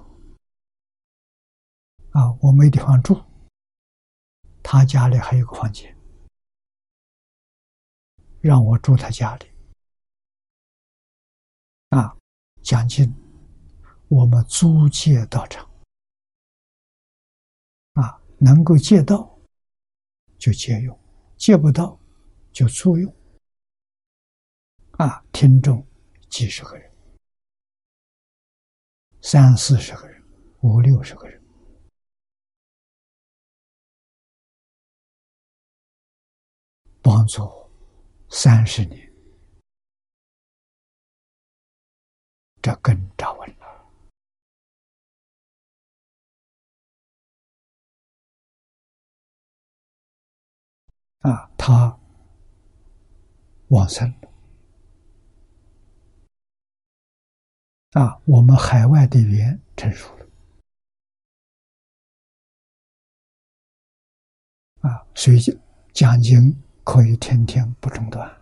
A: 啊！我没地方住，他家里还有个房间，让我住他家里。啊，奖金我们租借到场，啊，能够借到就借用，借不到就租用。啊，听众几十个人。三四十个人，五六十个人，帮助三十年，这根扎稳了啊！他往生啊，我们海外的缘成熟了，啊，所以讲经可以天天不中断。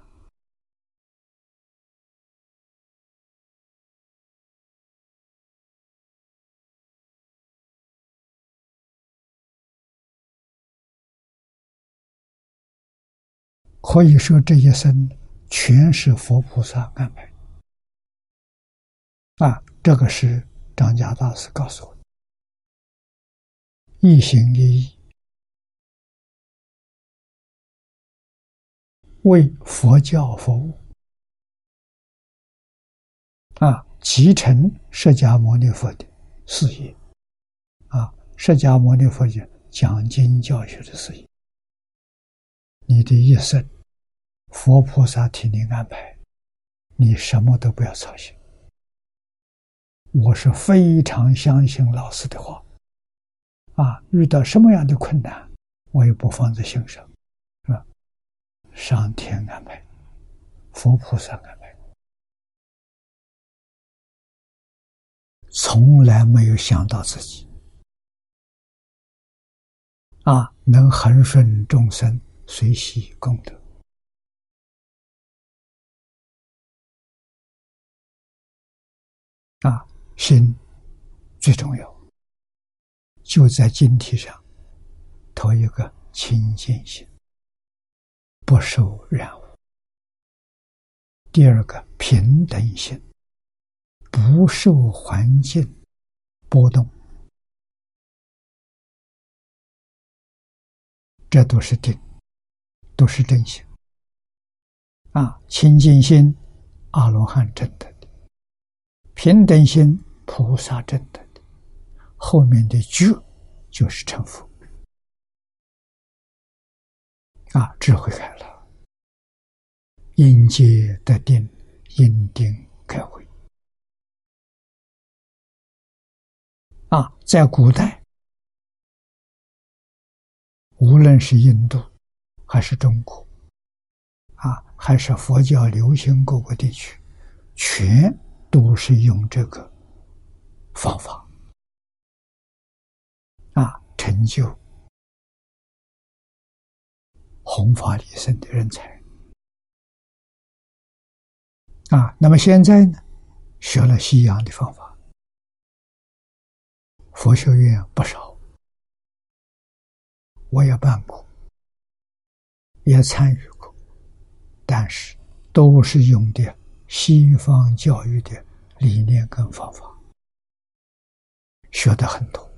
A: 可以说这一生全是佛菩萨安排。啊，这个是张家大师告诉我的，一心一意为佛教服务。啊，继承释迦牟尼佛的事业，啊，释迦牟尼佛的讲经教学的事业，你的一生，佛菩萨替你安排，你什么都不要操心。我是非常相信老师的话，啊，遇到什么样的困难，我也不放在心上，是吧？上天安排，佛菩萨安排。从来没有想到自己啊，能恒顺众生，随喜功德啊，心最重要，就在经体上，头一个清净心，不受染污；第二个平等心。不受环境波动，这都是定，都是真心啊！清净心，阿罗汉证得的；平等心，菩萨证得的。后面的觉就是成佛啊！智慧开了，因界得定，因定开慧。啊，在古代，无论是印度，还是中国，啊，还是佛教流行各个地区，全都是用这个方法，啊，成就。弘法利生的人才。啊，那么现在呢，学了西洋的方法。佛学院不少，我也办过，也参与过，但是都是用的西方教育的理念跟方法，学的很多，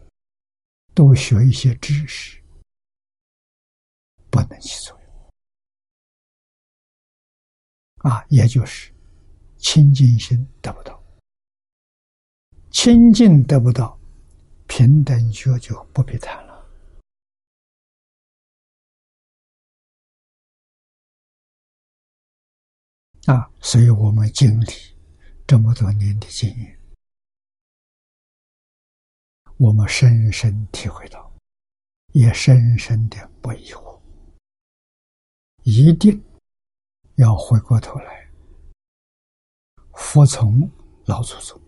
A: 多学一些知识，不能起作用啊，也就是清净心得不到，清净得不到。平等学就不必谈了啊！所以我们经历这么多年的经验，我们深深体会到，也深深的不疑惑，一定要回过头来服从老祖宗，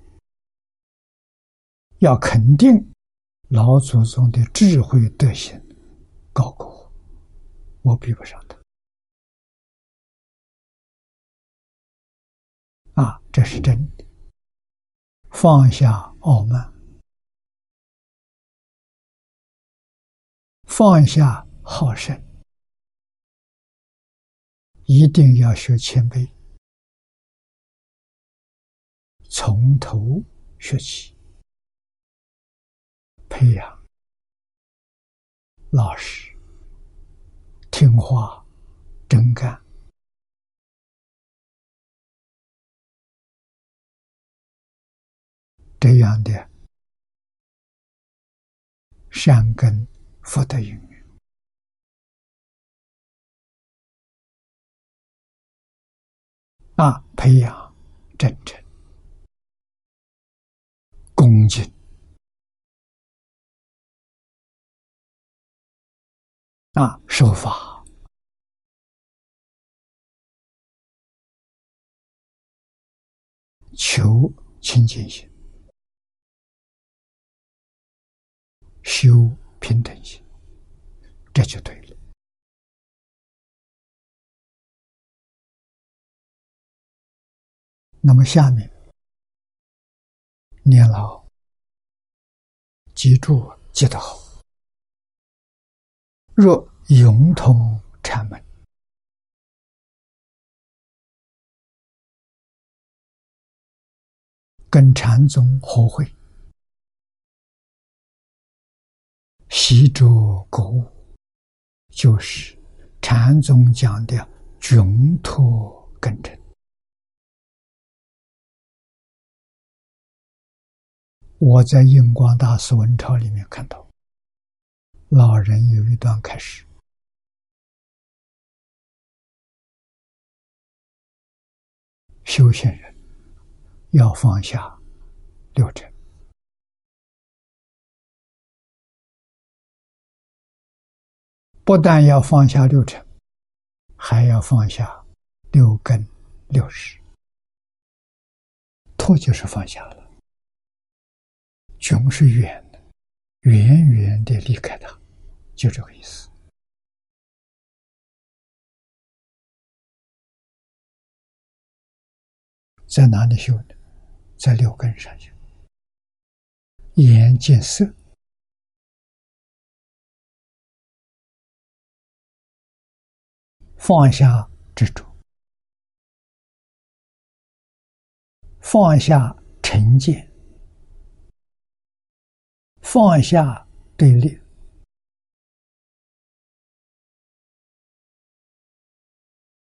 A: 要肯定。老祖宗的智慧德行高过我，我比不上他。啊，这是真的。放下傲慢，放下好胜，一定要学谦卑，从头学起。培养老实、听话、真干这样的善根福德因缘啊，培养真诚、恭敬。啊，守法，求清净心，修。平等心，这就对了。那么下面，念老记住记得好，若永通禅门。跟禅宗合会。习着觉悟，就是禅宗讲的穷脱根尘。我在印光大师文钞里面看到，老人有一段开始。修行人要放下六尘，不但要放下六尘，还要放下六根、六识。脱就是放下了，穷是远的，远远的离开它，就这个意思。在哪里修的？在六根上修。眼见色，放下执着，放下成见，放下对立，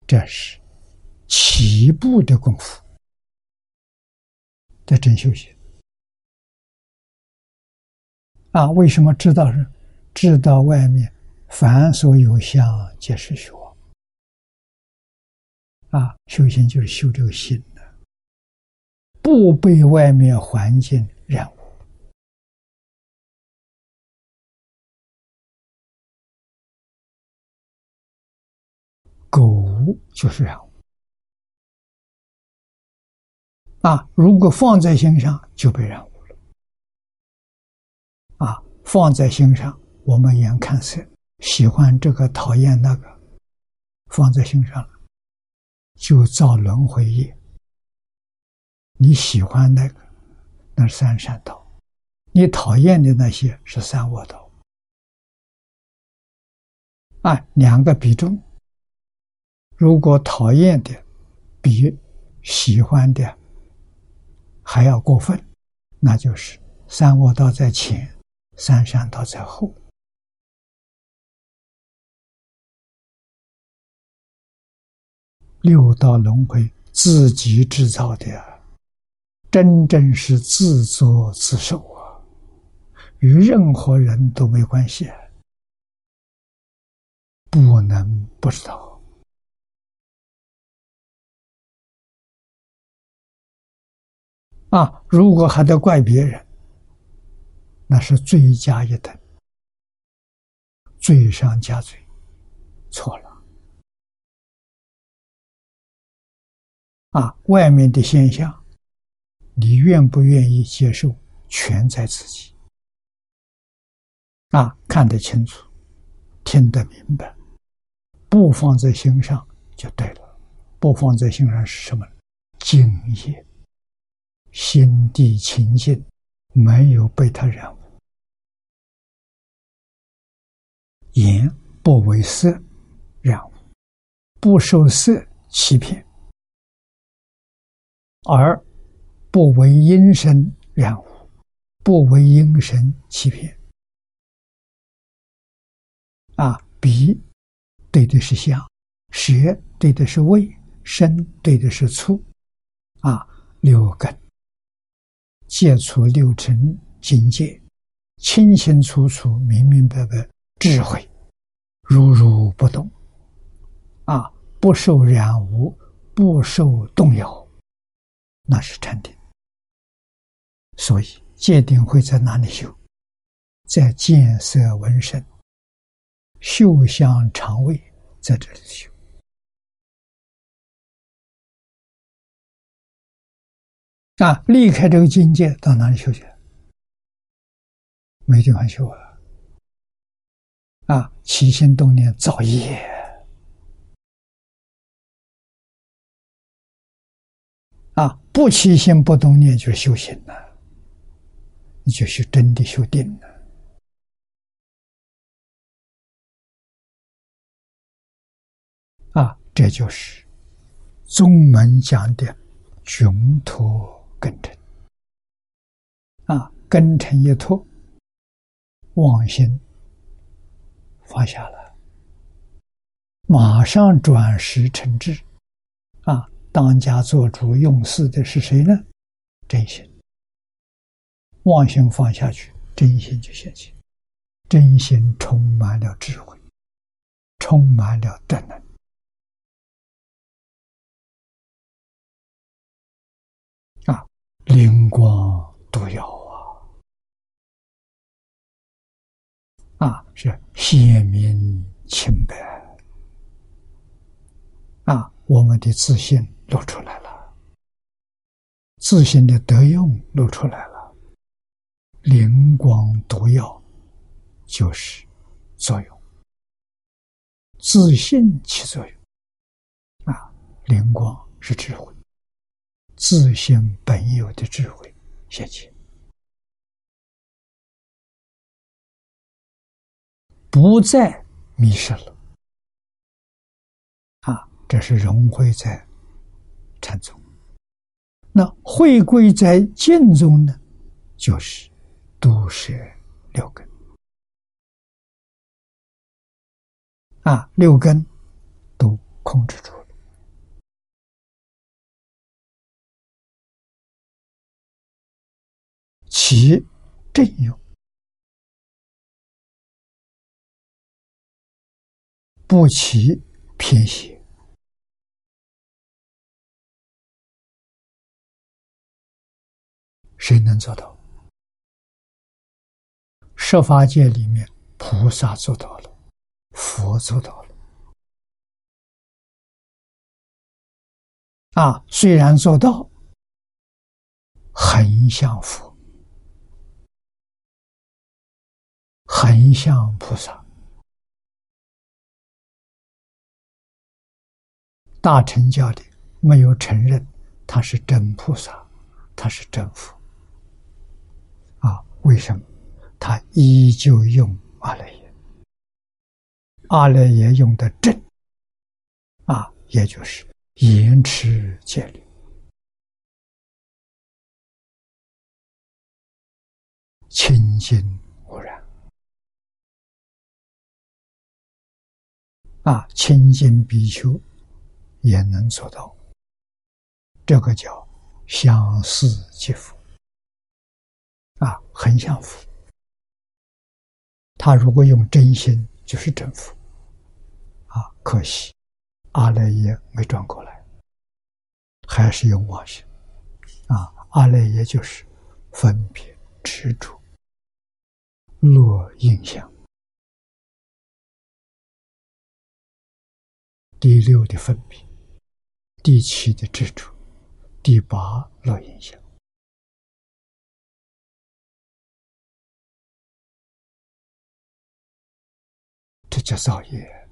A: 这是起步的功夫。在真修行啊？为什么知道是知道外面凡所有相，皆是虚妄啊？修行就是修这个心的，不被外面环境染污。狗就是染污。啊，如果放在心上，就被染污了。啊，放在心上，我们眼看色，喜欢这个，讨厌那个，放在心上了，就造轮回业。你喜欢那个，那是三善道；你讨厌的那些是三恶道。啊，两个比重，如果讨厌的比喜欢的。还要过分，那就是三恶道在前，三善道在后。六道轮回自己制造的，真正是自作自受啊，与任何人都没关系，不能不知道。啊！如果还得怪别人，那是罪加一等，罪上加罪，错了。啊！外面的现象，你愿不愿意接受，全在自己。啊，看得清楚，听得明白，不放在心上就对了。不放在心上是什么？敬业。心地清净，没有被他染污；眼不为色染污，不受色欺骗；而不为音声染污，不为音声欺骗。啊，鼻对的是香，舌对的是味，身对的是触，啊，六根。戒除六尘境界，清清楚楚、明明白白，智慧如如不动，啊，不受染污，不受动摇，那是禅定。所以戒定会在哪里修？在见色闻声、嗅香肠胃，在这里修。啊！离开这个境界，到哪里修去？没地方修啊！啊，起心动念造业，不起心不动念就是修行了，你就是真的修定了。啊，这就是宗门讲的穷脱。根尘啊根尘一脱，妄心放下了，马上转识成智。当家做主用事的是谁呢？真心。妄心放下去，真心就现起，真心充满了智慧，充满了德能。啊，灵光独耀啊！啊，是显明清白啊，我们的自信露出来了，自信的德用露出来了，灵光独耀就是作用，自信起作用。啊，灵光是智慧。自信本有的智慧现前，不再迷失了。这是融汇在禅宗。那会归在净宗呢，就是都摄六根。啊，六根都控制住了。其正用，不起偏斜，谁能做到？设法界里面，菩萨做到了，佛做到了。啊，虽然做到，很像佛。很像菩萨，大乘教的没有承认他是真菩萨，他是真佛。为什么？他依旧用阿赖耶，阿赖耶用的正，啊，也就是延迟戒律，清净无染。啊，清净比丘也能做到，这个叫相似即佛。啊，很像福。他如果用真心，就是真佛。啊，可惜阿赖耶没转过来，还是用妄心。啊，阿赖耶就是分别执着、落印象。第六的分别，第七的执着，第八落印象，叫造业。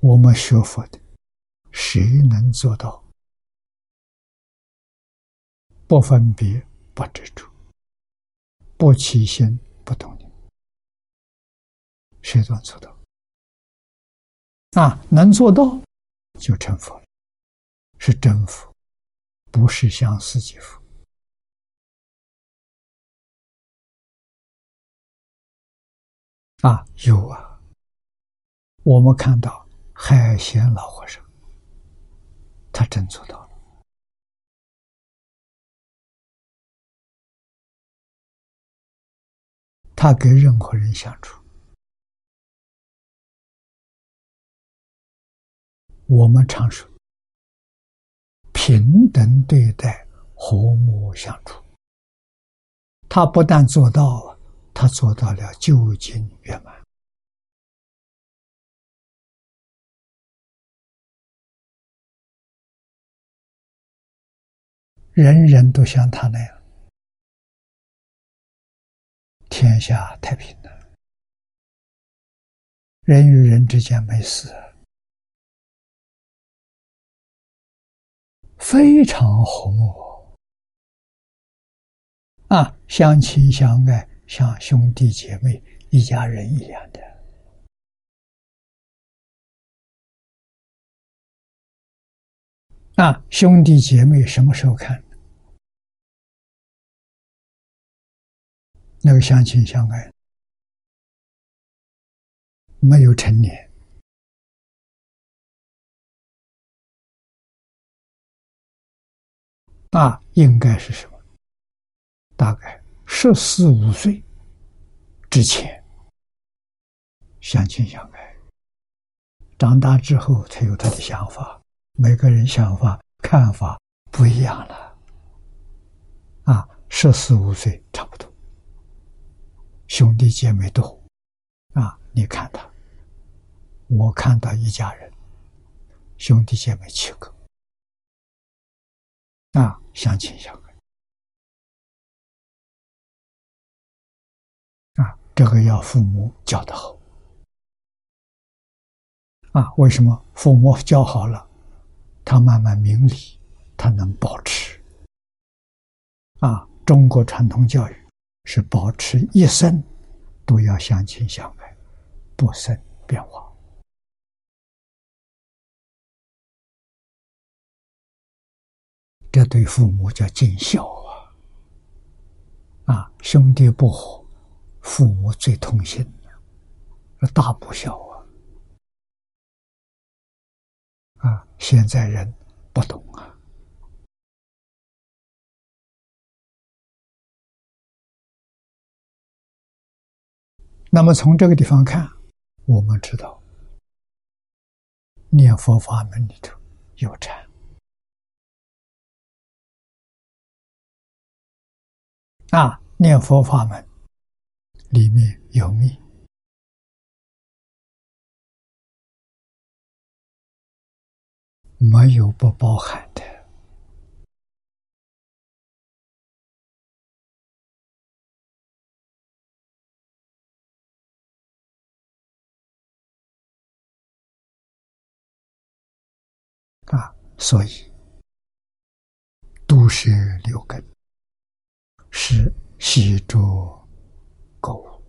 A: 我们学佛的，谁能做到不分别、不执着、不起心、不动念？谁能做到？啊，能做到就成佛了，是真佛，不是相似即佛。啊，有啊，我们看到海鲜老和尚，他真做到了，他跟任何人相处。我们常说平等对待、和睦相处。他不但做到了，他做到了究竟圆满，人人都像他那样，天下太平了，人与人之间没事。非常和睦。啊，相亲相爱，像兄弟姐妹、一家人一样的那，兄弟姐妹什么时候看？那个相亲相爱，没有成年，那应该是什么？大概十四五岁之前相亲相爱，长大之后才有他的想法。每个人想法看法不一样了，啊，十四五岁差不多。兄弟姐妹多，啊！你看他，我看到一家人，兄弟姐妹七个，啊，相亲相爱，这个要父母教的好，啊，为什么父母教好了，他慢慢明理，他能保持，啊，中国传统教育。是保持一生都要相亲相爱，不生变化。这对父母叫尽孝啊！啊，兄弟不和，父母最痛心的，大不孝啊！啊，现在人不懂啊。那么从这个地方看，我们知道念佛法门里头有禅啊，念佛法门里面有命，没有不包含的。啊，所以都是六根，是喜着垢，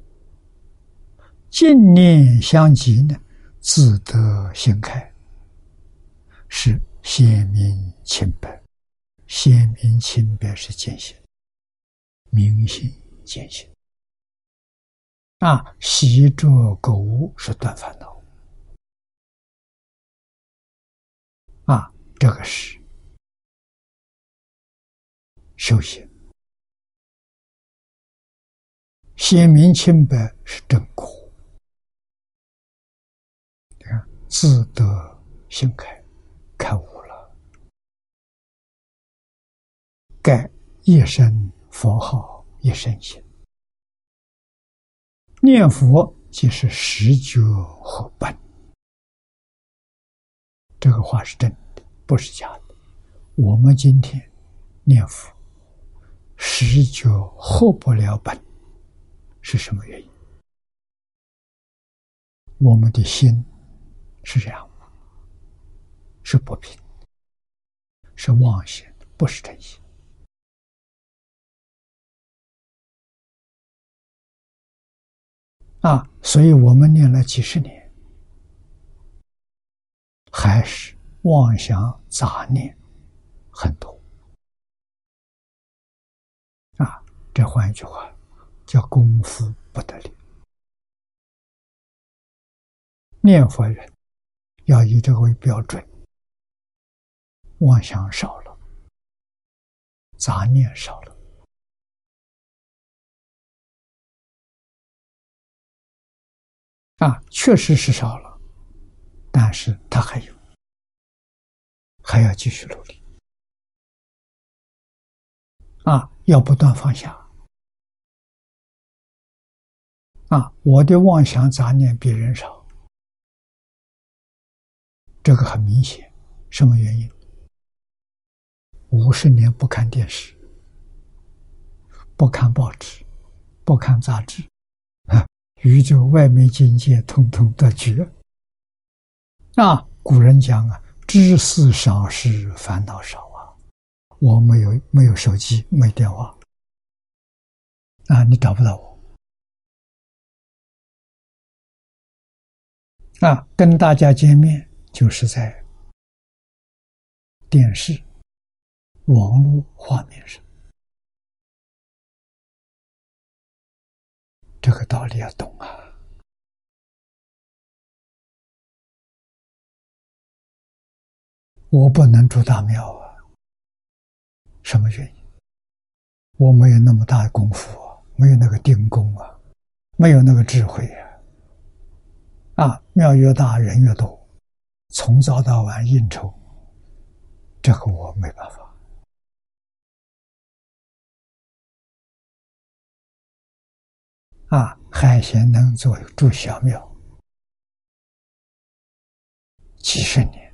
A: 净念相继呢，自得心开，是显明清白，显明清白是见性，明心见性。啊，习着垢物是断烦恼。啊，这个是修行，显明清白是正果。你看，自得心开，开悟了，盖一生佛号一生心，念佛即是十觉合本。这个话是真的，不是假的。我们今天念佛，十觉合不了本，是什么原因？我们的心是这样？是不平，是妄心，不是真心啊！所以我们念了几十年。还是妄想杂念很多啊！这换一句话，叫功夫不得力。念佛人要以这个为标准，妄想少了，杂念少了啊，确实是少了。但是他还有，还要继续努力啊！要不断放下啊！我的妄想杂念比人少，这个很明显。什么原因？五十年不看电视，不看报纸，不看杂志，啊，宇宙外面境界通通得绝。那古人讲啊，知事少是烦恼少啊。我没有没有手机，没电话啊，你找不到我啊。跟大家见面就是在电视、网络画面上这个道理要懂啊！我不能住大庙啊，什么原因？我没有那么大功夫啊，没有那个定功啊，没有那个智慧呀！啊，庙越大人越多，从早到晚应酬，这个我没办法。啊，海贤能做住小庙几十年，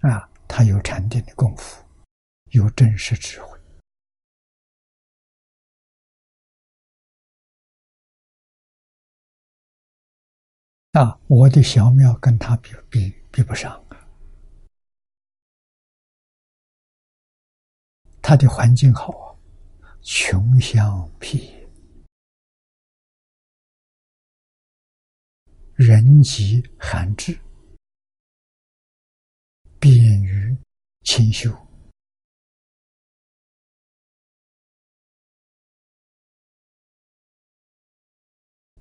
A: 啊，他有禅定的功夫，有真实智慧，啊，我的小庙跟他比比比不上啊，他的环境好啊，穷乡僻野。人迹罕至，便于清修。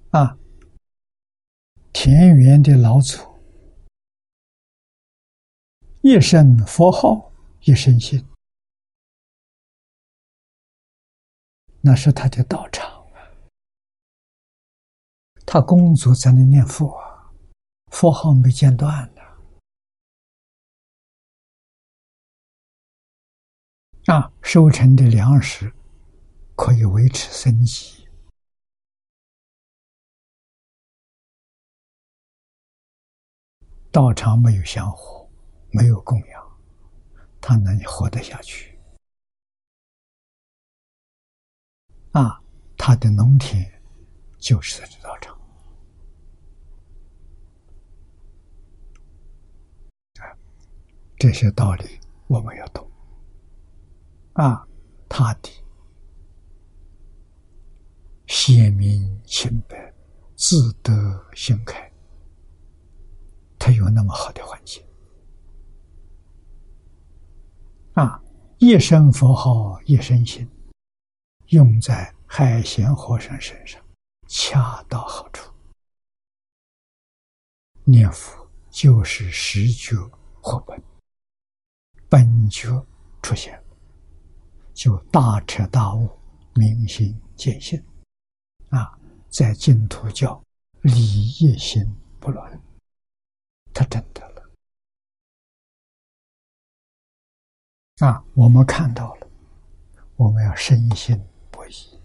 A: 啊，田园的老祖，一声佛号，一声心，那是他的道场啊。他工作在那念佛，佛号没间断的。啊，收成的粮食可以维持生计，道场没有香火，没有供养，他能活得下去。啊，他的农田就是在这道场。这些道理我们要懂啊！他的显明清白、自得心开，他有那么好的环境啊！一声佛号，一声心，用在海贤和尚身上，恰到好处。念佛就是十觉活本。本觉出现，就大彻大悟、明心见性，啊，在净土教理业心不乱，他真的了。啊，我们看到了，我们要深信不疑，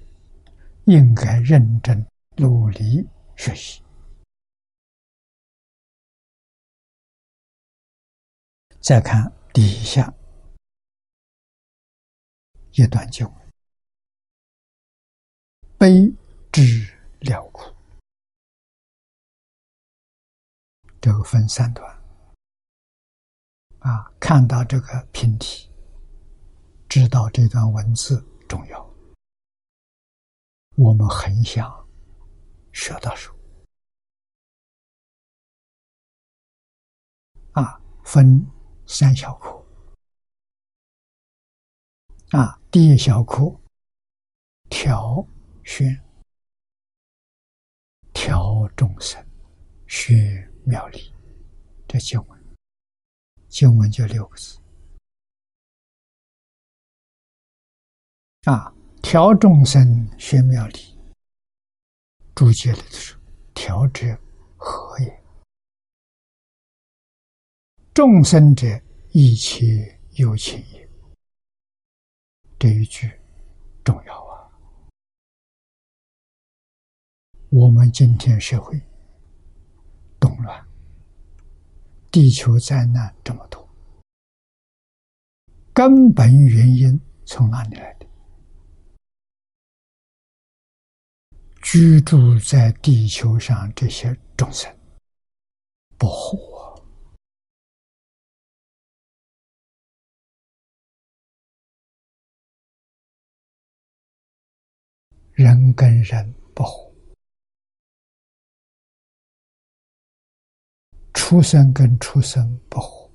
A: 应该认真努力学习。再看。底下一段经文：悲之了苦。这个分三段。啊，看到这个拼题，知道这段文字重要，我们很想学到书啊，分。三小苦啊，第一小苦调宣。调众生，宣妙理，这经文经文就六个字啊，调众生学妙理，注解里头说调者何也？众生者，一切有情也。这一句重要啊！我们今天社会动乱，地球灾难这么多，根本原因从哪里来的？居住在地球上这些众生不护。人跟人不和，出生跟出生不合。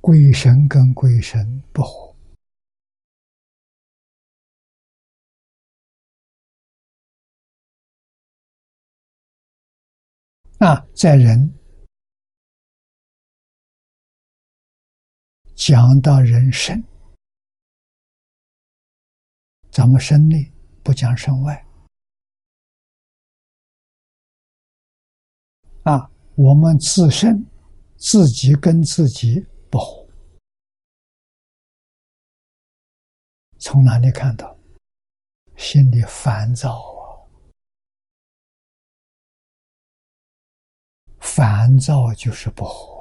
A: 鬼神跟鬼神不合，那在人讲到人生，咱们身内不讲身外，啊，我们自身自己跟自己不和，从哪里看到？心里烦躁啊，烦躁就是不和，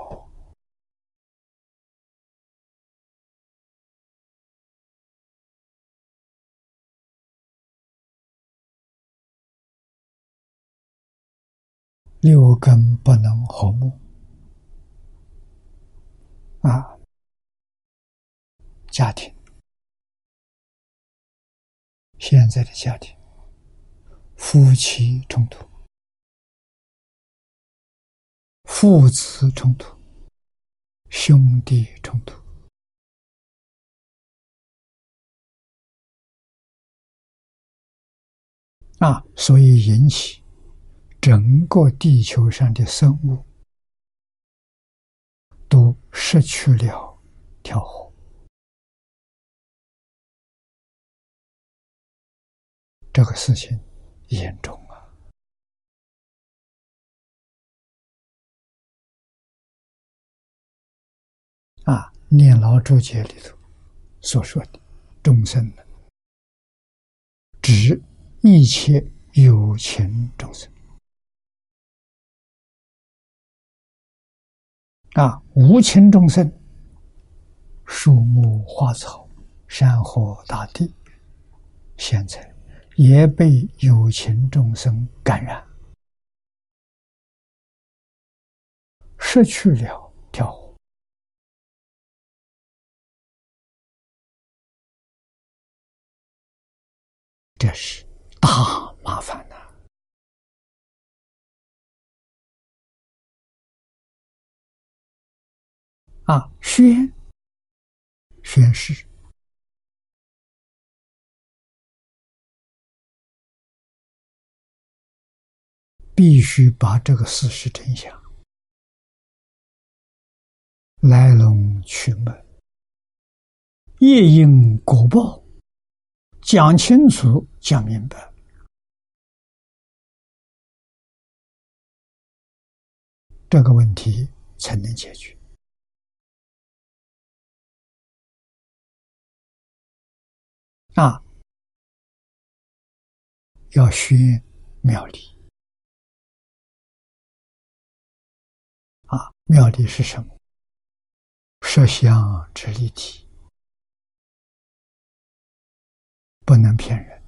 A: 六根不能和睦。啊，家庭。现在的家庭，夫妻冲突，父子冲突，兄弟冲突，啊，所以引起整个地球上的生物都失去了调和。这个事情严重啊！啊，《念老注解》里头所说的众生呢，指一切有情众生啊，无情众生，树木花草、山河大地，现在。也被有情众生感染，失去了调和，这是大麻烦啊，宣宣誓。必须把这个事实真相、来龙去脉、业因果报讲清楚、讲明白，这个问题才能解决。啊，要学妙理。啊，妙理是什么？摄像之立体，不能骗人。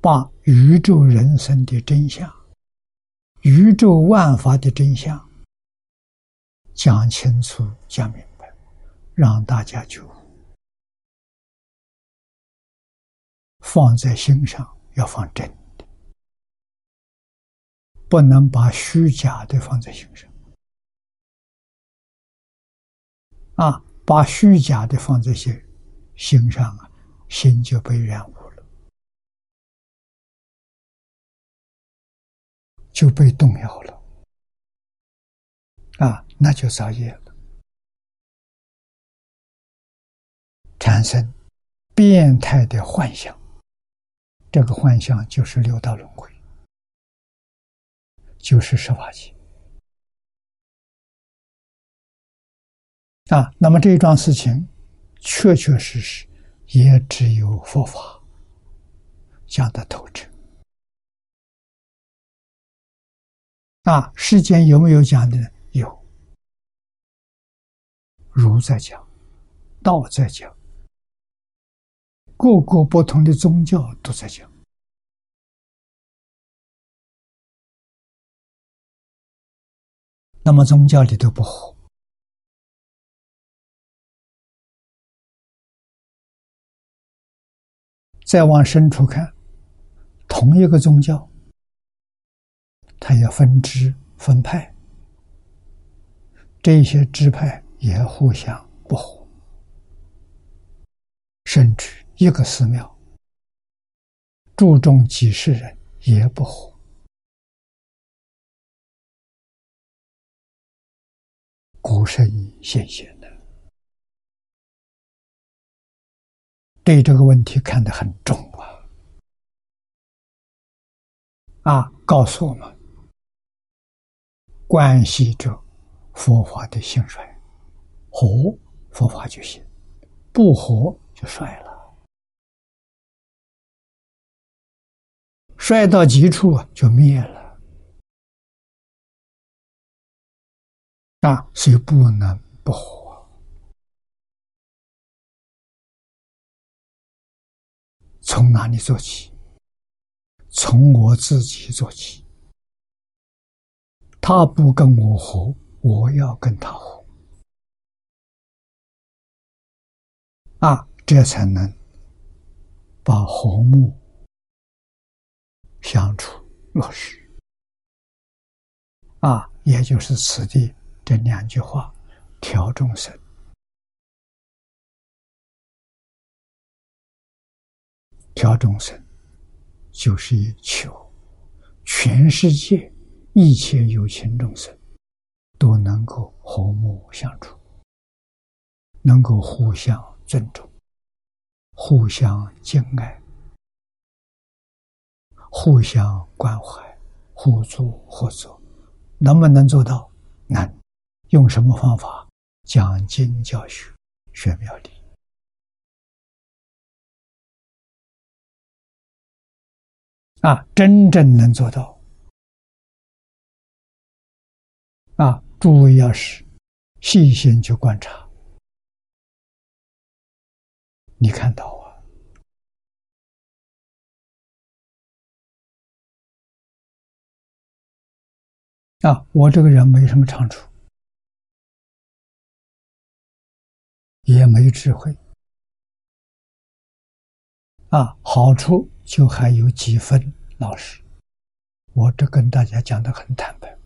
A: 把宇宙人生的真相、宇宙万法的真相讲清楚、讲明白，让大家就放在心上，要放真的。不能把虚假的放在心上，啊，把虚假的放在心心上啊，心就被染污了，就被动摇了，啊，那就造业了，产生变态的幻想，这个幻象就是六道轮回。就是十法界啊，那么这一桩事情，确确实实也只有佛法讲的透彻啊。世间有没有讲的？有，儒在讲，道在讲，各个不同的宗教都在讲。那么宗教里都不和，再往深处看，同一个宗教，它也分支分派，这些支派也互相不和，甚至一个寺庙，注重几十人也不活。古圣先贤的，对这个问题看得很重啊！啊，告诉我们，关系着佛法的兴衰，活佛法就行，不活就衰了。衰到极处就灭了。啊，所以不能不活。从哪里做起？从我自己做起。他不跟我活，我要跟他活。啊，这才能把和睦相处落实。啊，也就是此地。这两句话，调众生，调众生，就是求全世界一切有情众生都能够和睦相处，能够互相尊重、互相敬爱、互相关怀、互助合作，能不能做到？能。用什么方法讲经教学、学妙理啊？真正能做到啊？诸位要是细心去观察，你看到啊啊？我这个人没什么长处。也没智慧啊，好处就还有几分老实。我这跟大家讲的很坦白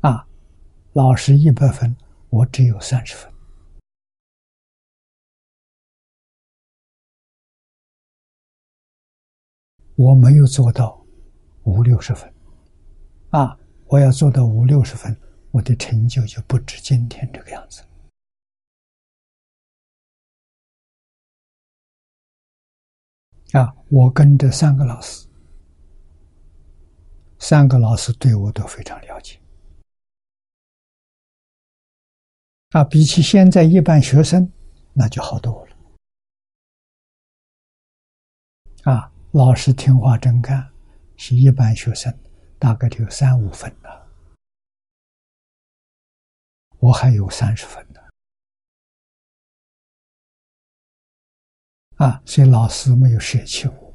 A: 啊，老实一百分，我只有三十分，我没有做到五六十分啊。我要做到五六十分，我的成就就不止今天这个样子。啊！我跟着三个老师，三个老师对我都非常了解。啊，比起现在一般学生，那就好多了。啊，老师听话真干，是一般学生大概就有三五分了，我还有三十分呢。啊，所以老师没有舍弃我，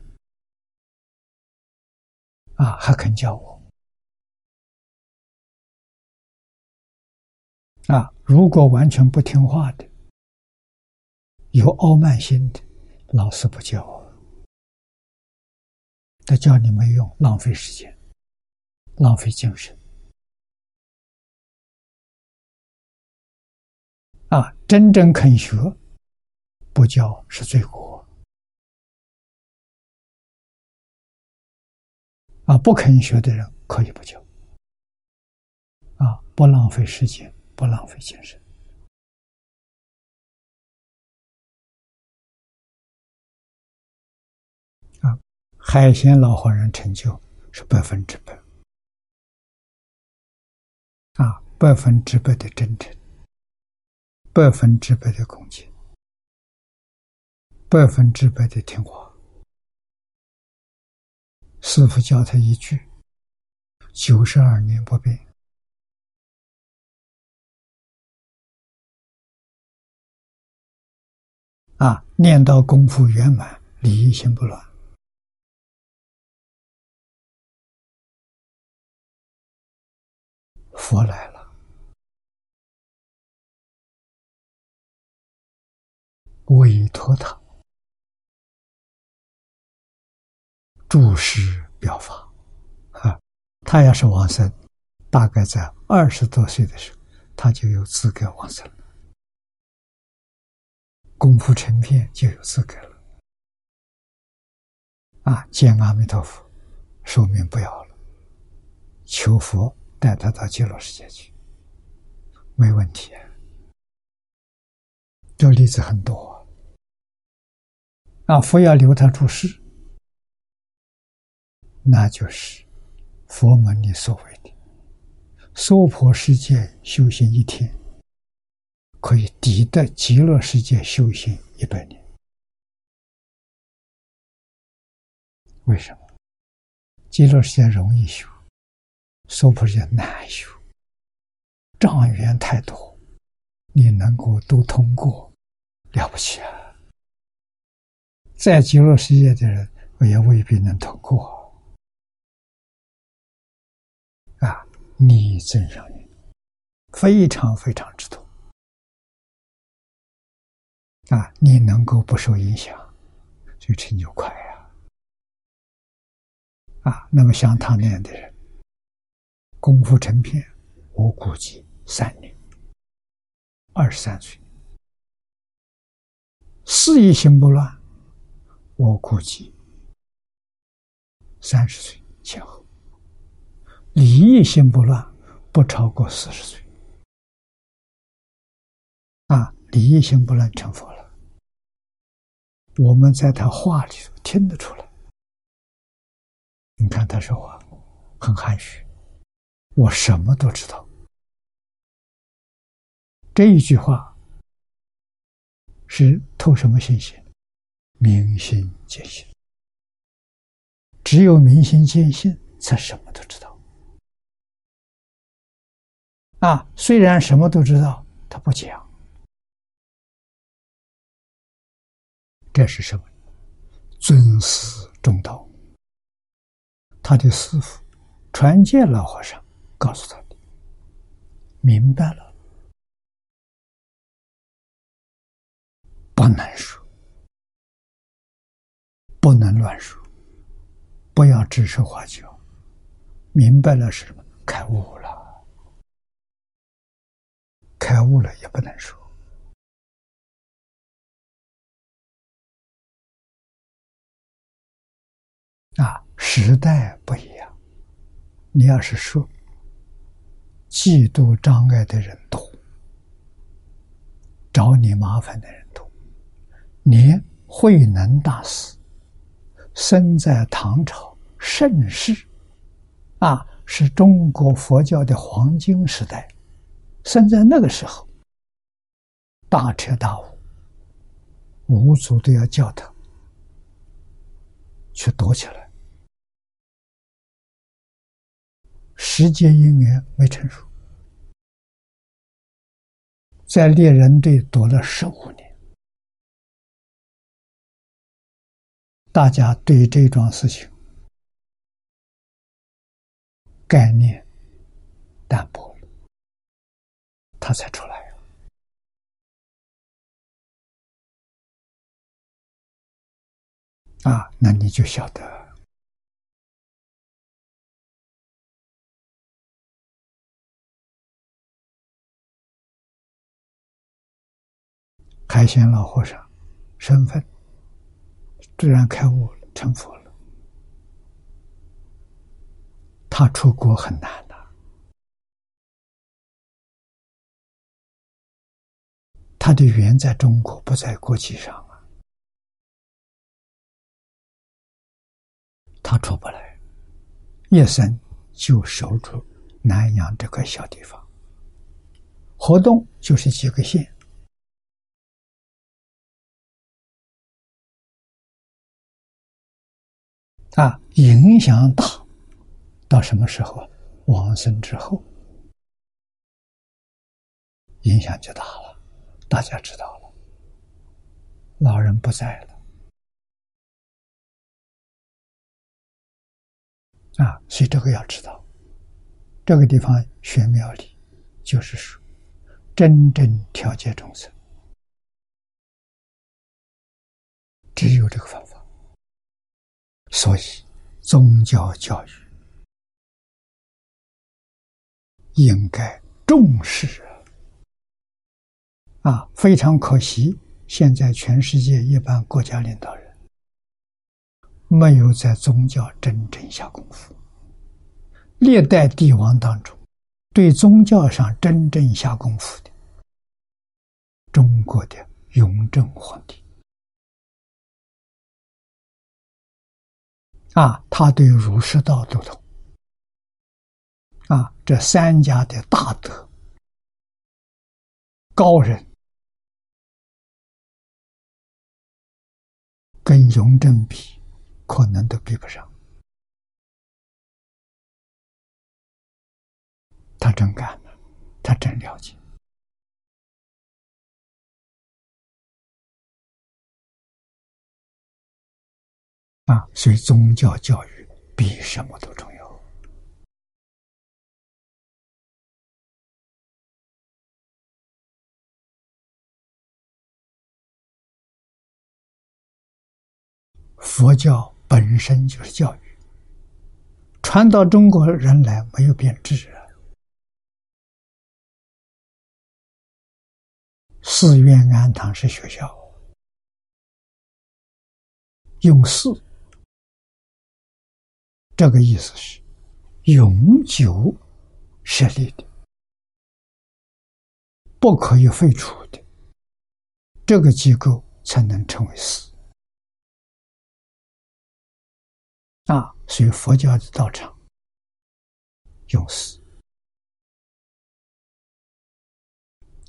A: 啊，还肯教我。啊，如果完全不听话的，有傲慢心的，老师不教，他教你没用，浪费时间，浪费精神。啊，真正肯学，不教是罪过。啊，不肯学的人可以不教，啊，不浪费时间，不浪费精神，啊，海鲜老和人成就是百分之百，啊，百分之百的真诚，百分之百的恭敬，百分之百的听话。师傅教他一句：“九十二年不变。”啊，念到功夫圆满，理一心不乱，佛来了，委托他。注释表法，啊，他要是往生，大概在二十多岁的时候，他就有资格往生了。功夫成片就有资格了。啊，见阿弥陀佛，寿命不要了，求佛带他到极乐世界去。没问题。这例子很多啊，佛要留他住世，那就是佛门里所谓的娑婆世界修行一天，可以抵得极乐世界修行一百年。为什么？极乐世界容易修，娑婆世界难修，障缘太多，你能够都通过。了不起啊！在极乐世界的人，我也未必能通过啊！你真上人，非常非常之多啊！你能够不受影响，就成就快呀！啊，那么像他那样的人，功夫成片，我估计三年，二十三岁。事业心不乱，我估计三十岁前后；利益心不乱，不超过四十岁。啊，利益心不乱成佛了。我们在他话里头听得出来。你看他说话很含蓄，我什么都知道。这一句话。是透什么信息？明心见性。只有明心见性，才什么都知道。啊，虽然什么都知道，他不讲。这是什么？尊师重道。他的师傅传戒老和尚告诉他的，明白了。不能说，不能乱说，不要指手画脚。明白了是什么？开悟了，开悟了也不能说。啊，时代不一样。你要是说，嫉妒障碍的人多，找你麻烦的人多。连慧能大师生在唐朝盛世，啊，是中国佛教的黄金时代。生在那个时候，大彻大悟，五祖都要叫他去躲起来。时间因缘没成熟，在猎人队躲了十五年。大家对这桩事情概念淡薄了，他才出来啊！那你就晓得，海鲜老和尚身份。自然开悟，成佛了。他出国很难的，他的缘在中国，不在国际上啊。他出不来，一生就守住南阳这块小地方，活动就是几个县。啊，影响大，到什么时候？往生之后，影响就大了。大家知道了，老人不在了，啊，所以这个要知道。这个地方玄妙里，就是说，真正调节众生，只有这个方法。所以，宗教教育应该重视啊！非常可惜，现在全世界一般国家领导人没有在宗教真正下功夫。历代帝王当中，对宗教上真正下功夫的，中国的雍正皇帝啊，他对儒释道都通啊，这三家的大德高人，跟雍正比，可能都比不上。他真干了，他真了解啊！所以宗教教育比什么都重要。佛教本身就是教育，传到中国人来没有变质啊。寺院庵堂是学校，用寺，这个意思是永久设立的，不可以废除的，这个机构才能成为寺。啊，所以佛教的道场用寺。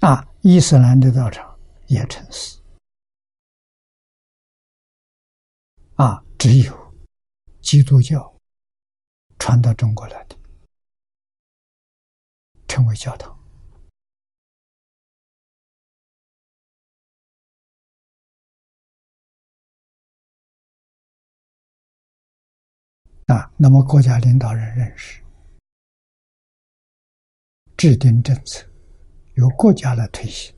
A: 啊，伊斯兰的道场也成寺。啊，只有基督教传到中国来的，成为教堂。啊，那么国家领导人认识，制定政策。由国家来推行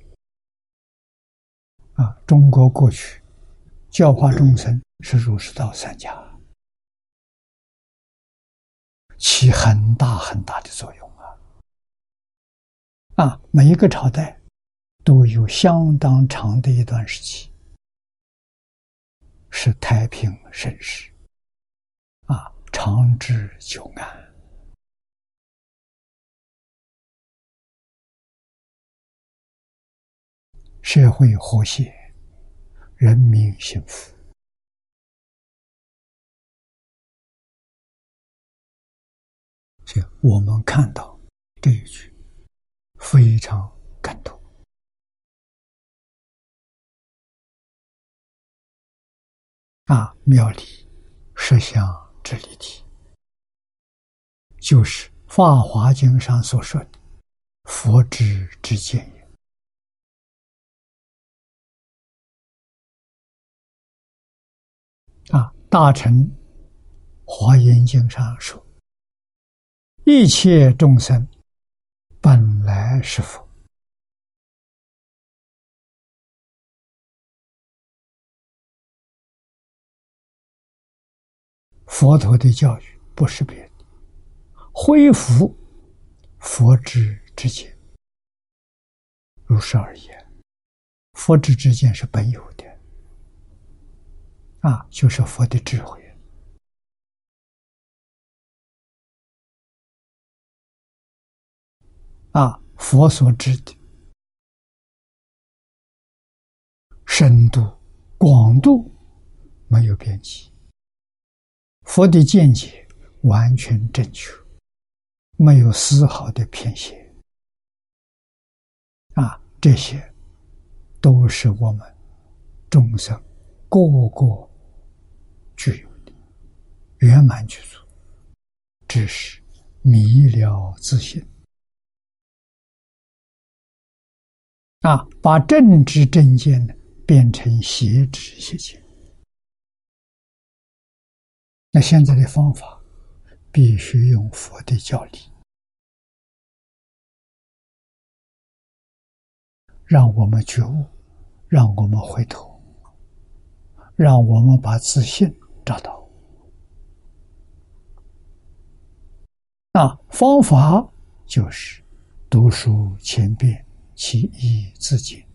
A: 啊！中国过去教化众生是儒释道三家，起很大很大的作用啊！啊，每一个朝代都有相当长的一段时期是太平盛世啊，长治久安。社会和谐，人民幸福。所以我们看到这一句，非常感动。啊，妙理实相之理体，就是《法华经》上所说的佛之之见也。啊，大乘华严经上说：“一切众生本来是佛。”佛陀的教育不是别的，恢复佛之之见，如是而言，佛之之见是本有的。啊，就是佛的智慧啊！佛所知的深度、广度没有边际，佛的见解完全正确，没有丝毫的偏斜。啊，这些都是我们众生个个。具有的圆满具足，只是迷了自信啊！把正知正见呢变成邪知邪见。那现在的方法必须用佛的教理，让我们觉悟，让我们回头，让我们把自信。找到那，方法就是读书千遍，其义自见。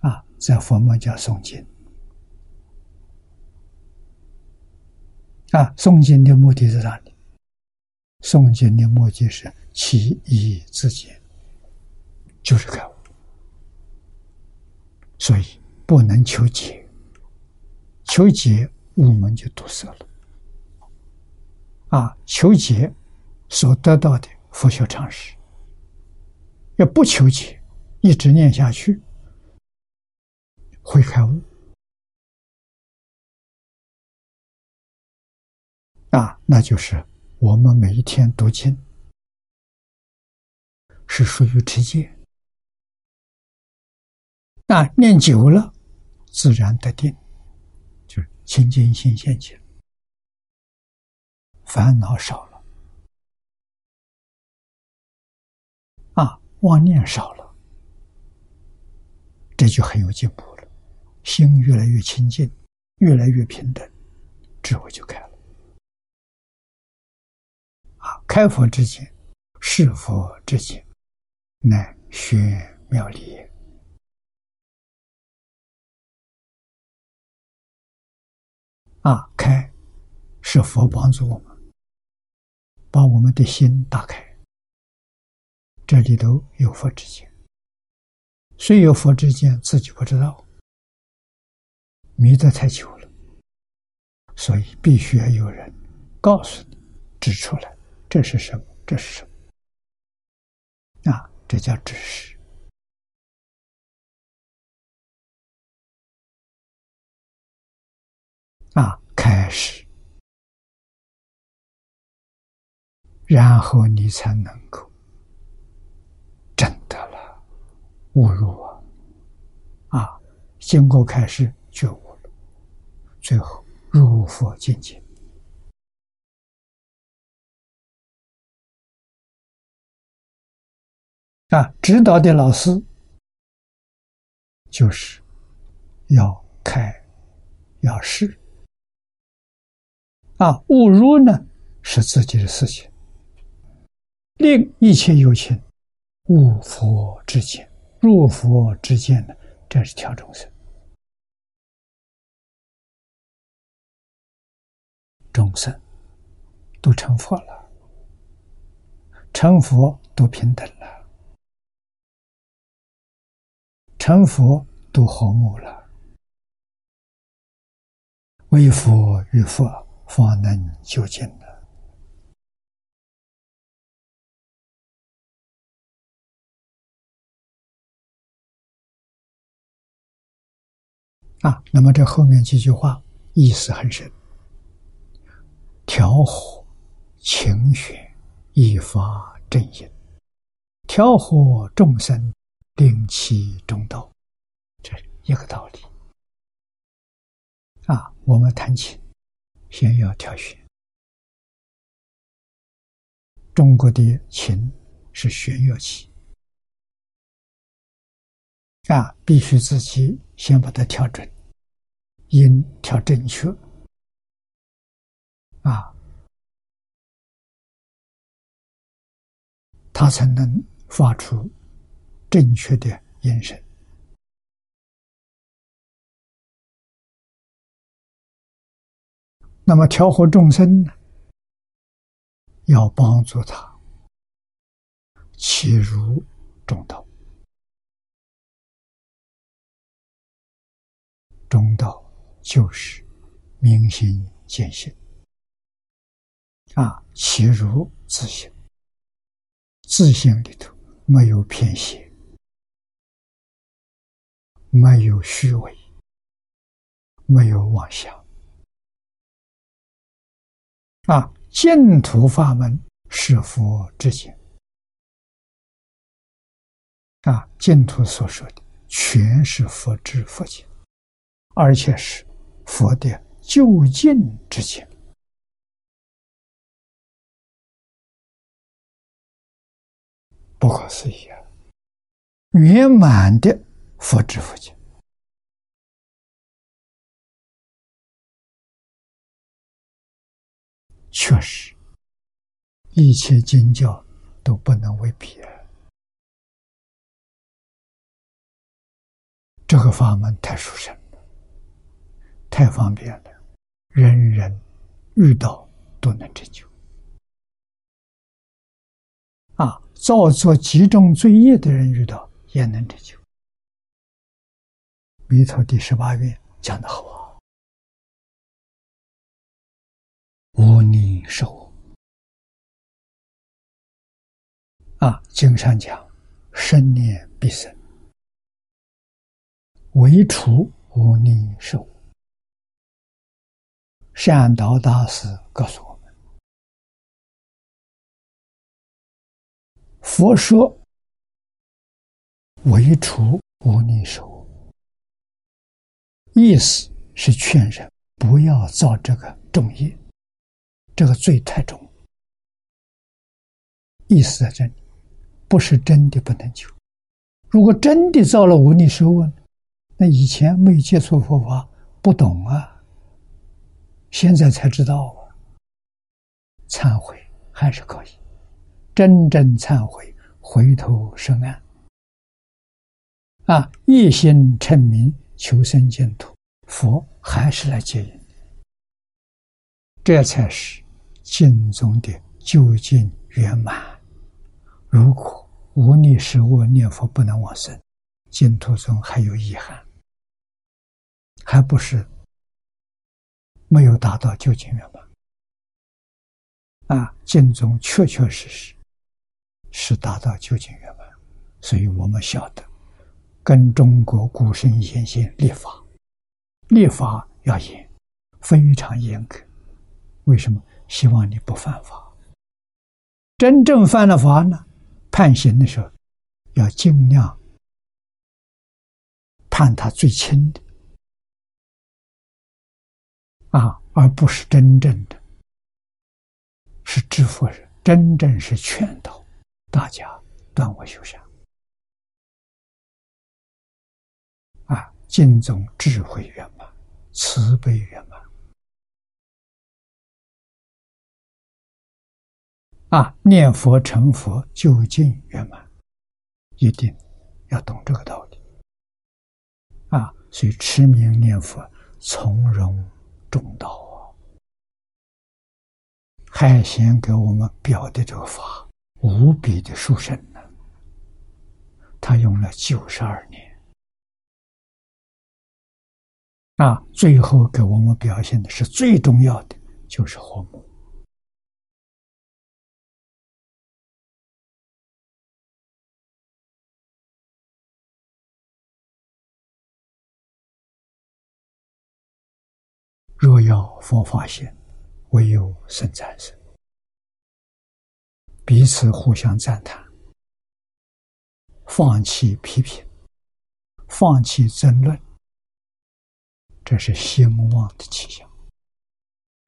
A: 啊，在佛门叫诵经。啊，诵经的目的是哪里？诵经的目的是其义自见，就是开悟，所以不能求解，求解我们就堵塞了。啊，求解所得到的佛学常识，要不求解，一直念下去，会开悟。啊，那就是我们每一天读经是属于持戒，那念久了，自然得定，就是清净心现前，烦恼少了，妄念少了，这就很有进步了，心越来越清净，越来越平等，智慧就开了。啊开佛之前，是佛之前，乃玄妙理。啊，开是佛帮助我们，把我们的心打开。这里头有佛之见，虽有佛之见，自己不知道，迷得太久了，所以必须要有人告诉你，指出来。这是什么？这是什么？啊，这叫知识。啊，开始，然后你才能够真的了悟入啊！啊，经过开始觉悟了，最后入佛境界。啊，指导的老师就是要开，要试。啊，误入呢是自己的事情，令一切有情悟佛之见，入佛之见呢，这是调众生，众生都成佛了，成佛都平等了。成佛都和睦了，为佛与佛方能究竟啊！那么这后面几句话意思很深：调和情绪，以发正因；调和众生。定其中道，这是一个道理啊！我们弹琴，先要挑选。中国的琴是弦乐器啊，必须自己先把它调准，音调正确啊，他才能发出。正确的眼神。那么调和众生呢？要帮助他切入中道。中道就是明心见性啊，其如自性，自性里头没有偏邪。没有虚伪，没有妄想，啊！净土法门是佛之见，啊！净土所说的全是佛之佛见，而且是佛的究竟之见，不可思议啊！圆满的。佛之佛经，确实，一切经教都不能为比啊！这个法门太殊胜了，太方便了，人人遇到都能成就。啊，造作几种罪业的人遇到也能成就。弥陀第十八愿讲的好啊，无宁寿啊，经上讲，生念必生，唯除无宁寿。善导大师告诉我们：“佛说唯除无逆手，意思是劝人不要造这个重业，这个罪太重。意思在这里，不是真的不能救。如果真的造了无逆手那以前没接触佛法，不懂啊。”现在才知道啊，忏悔还是可以，真正忏悔，回头是岸，啊，一心称名求生净土，佛还是来接引，这才是净宗的究竟圆满。如果无力时我念佛不能往生，净土中还有遗憾，还不是。没有达到究竟圆满啊！经中确确实实是达到究竟圆满，所以我们晓得跟中国古圣先贤立法，立法要严，非常严格。为什么？希望你不犯法。真正犯了法呢，判刑的时候要尽量判他最轻的。啊，而不是真正的，是知佛人，真正是劝导大家断我修善。啊，尽宗智慧圆满，慈悲圆满。啊，念佛成佛究竟圆满，一定要懂这个道理。啊，所以持名念佛，从容。中道啊！海贤给我们表的这个法无比的殊胜呢。他用了九十二年啊，最后给我们表现的是最重要的，就是和睦。若要佛法现，唯有生产生，彼此互相赞叹，放弃批评，放弃争论，这是兴旺的气象。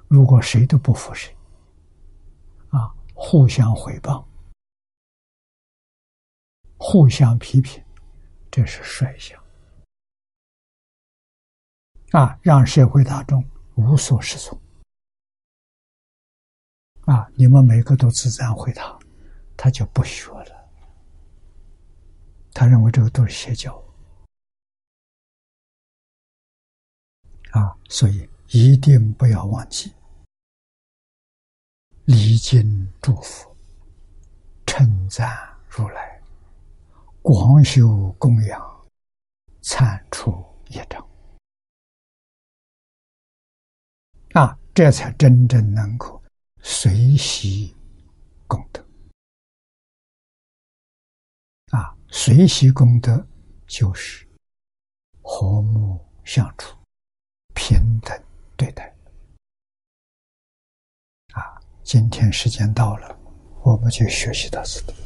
A: 如果谁都不服谁，啊，互相毁谤，互相批评，这是衰相，啊，让社会大众。无所适从啊！你们每个都自然回他，他就不学了。他认为这个都是邪教啊！所以一定不要忘记礼敬祝福、称赞如来、广修供养、铲除业障。啊，这才真正能够随喜功德。啊，随喜功德就是和睦相处、平等对待。啊，今天时间到了，我们就学习到此地。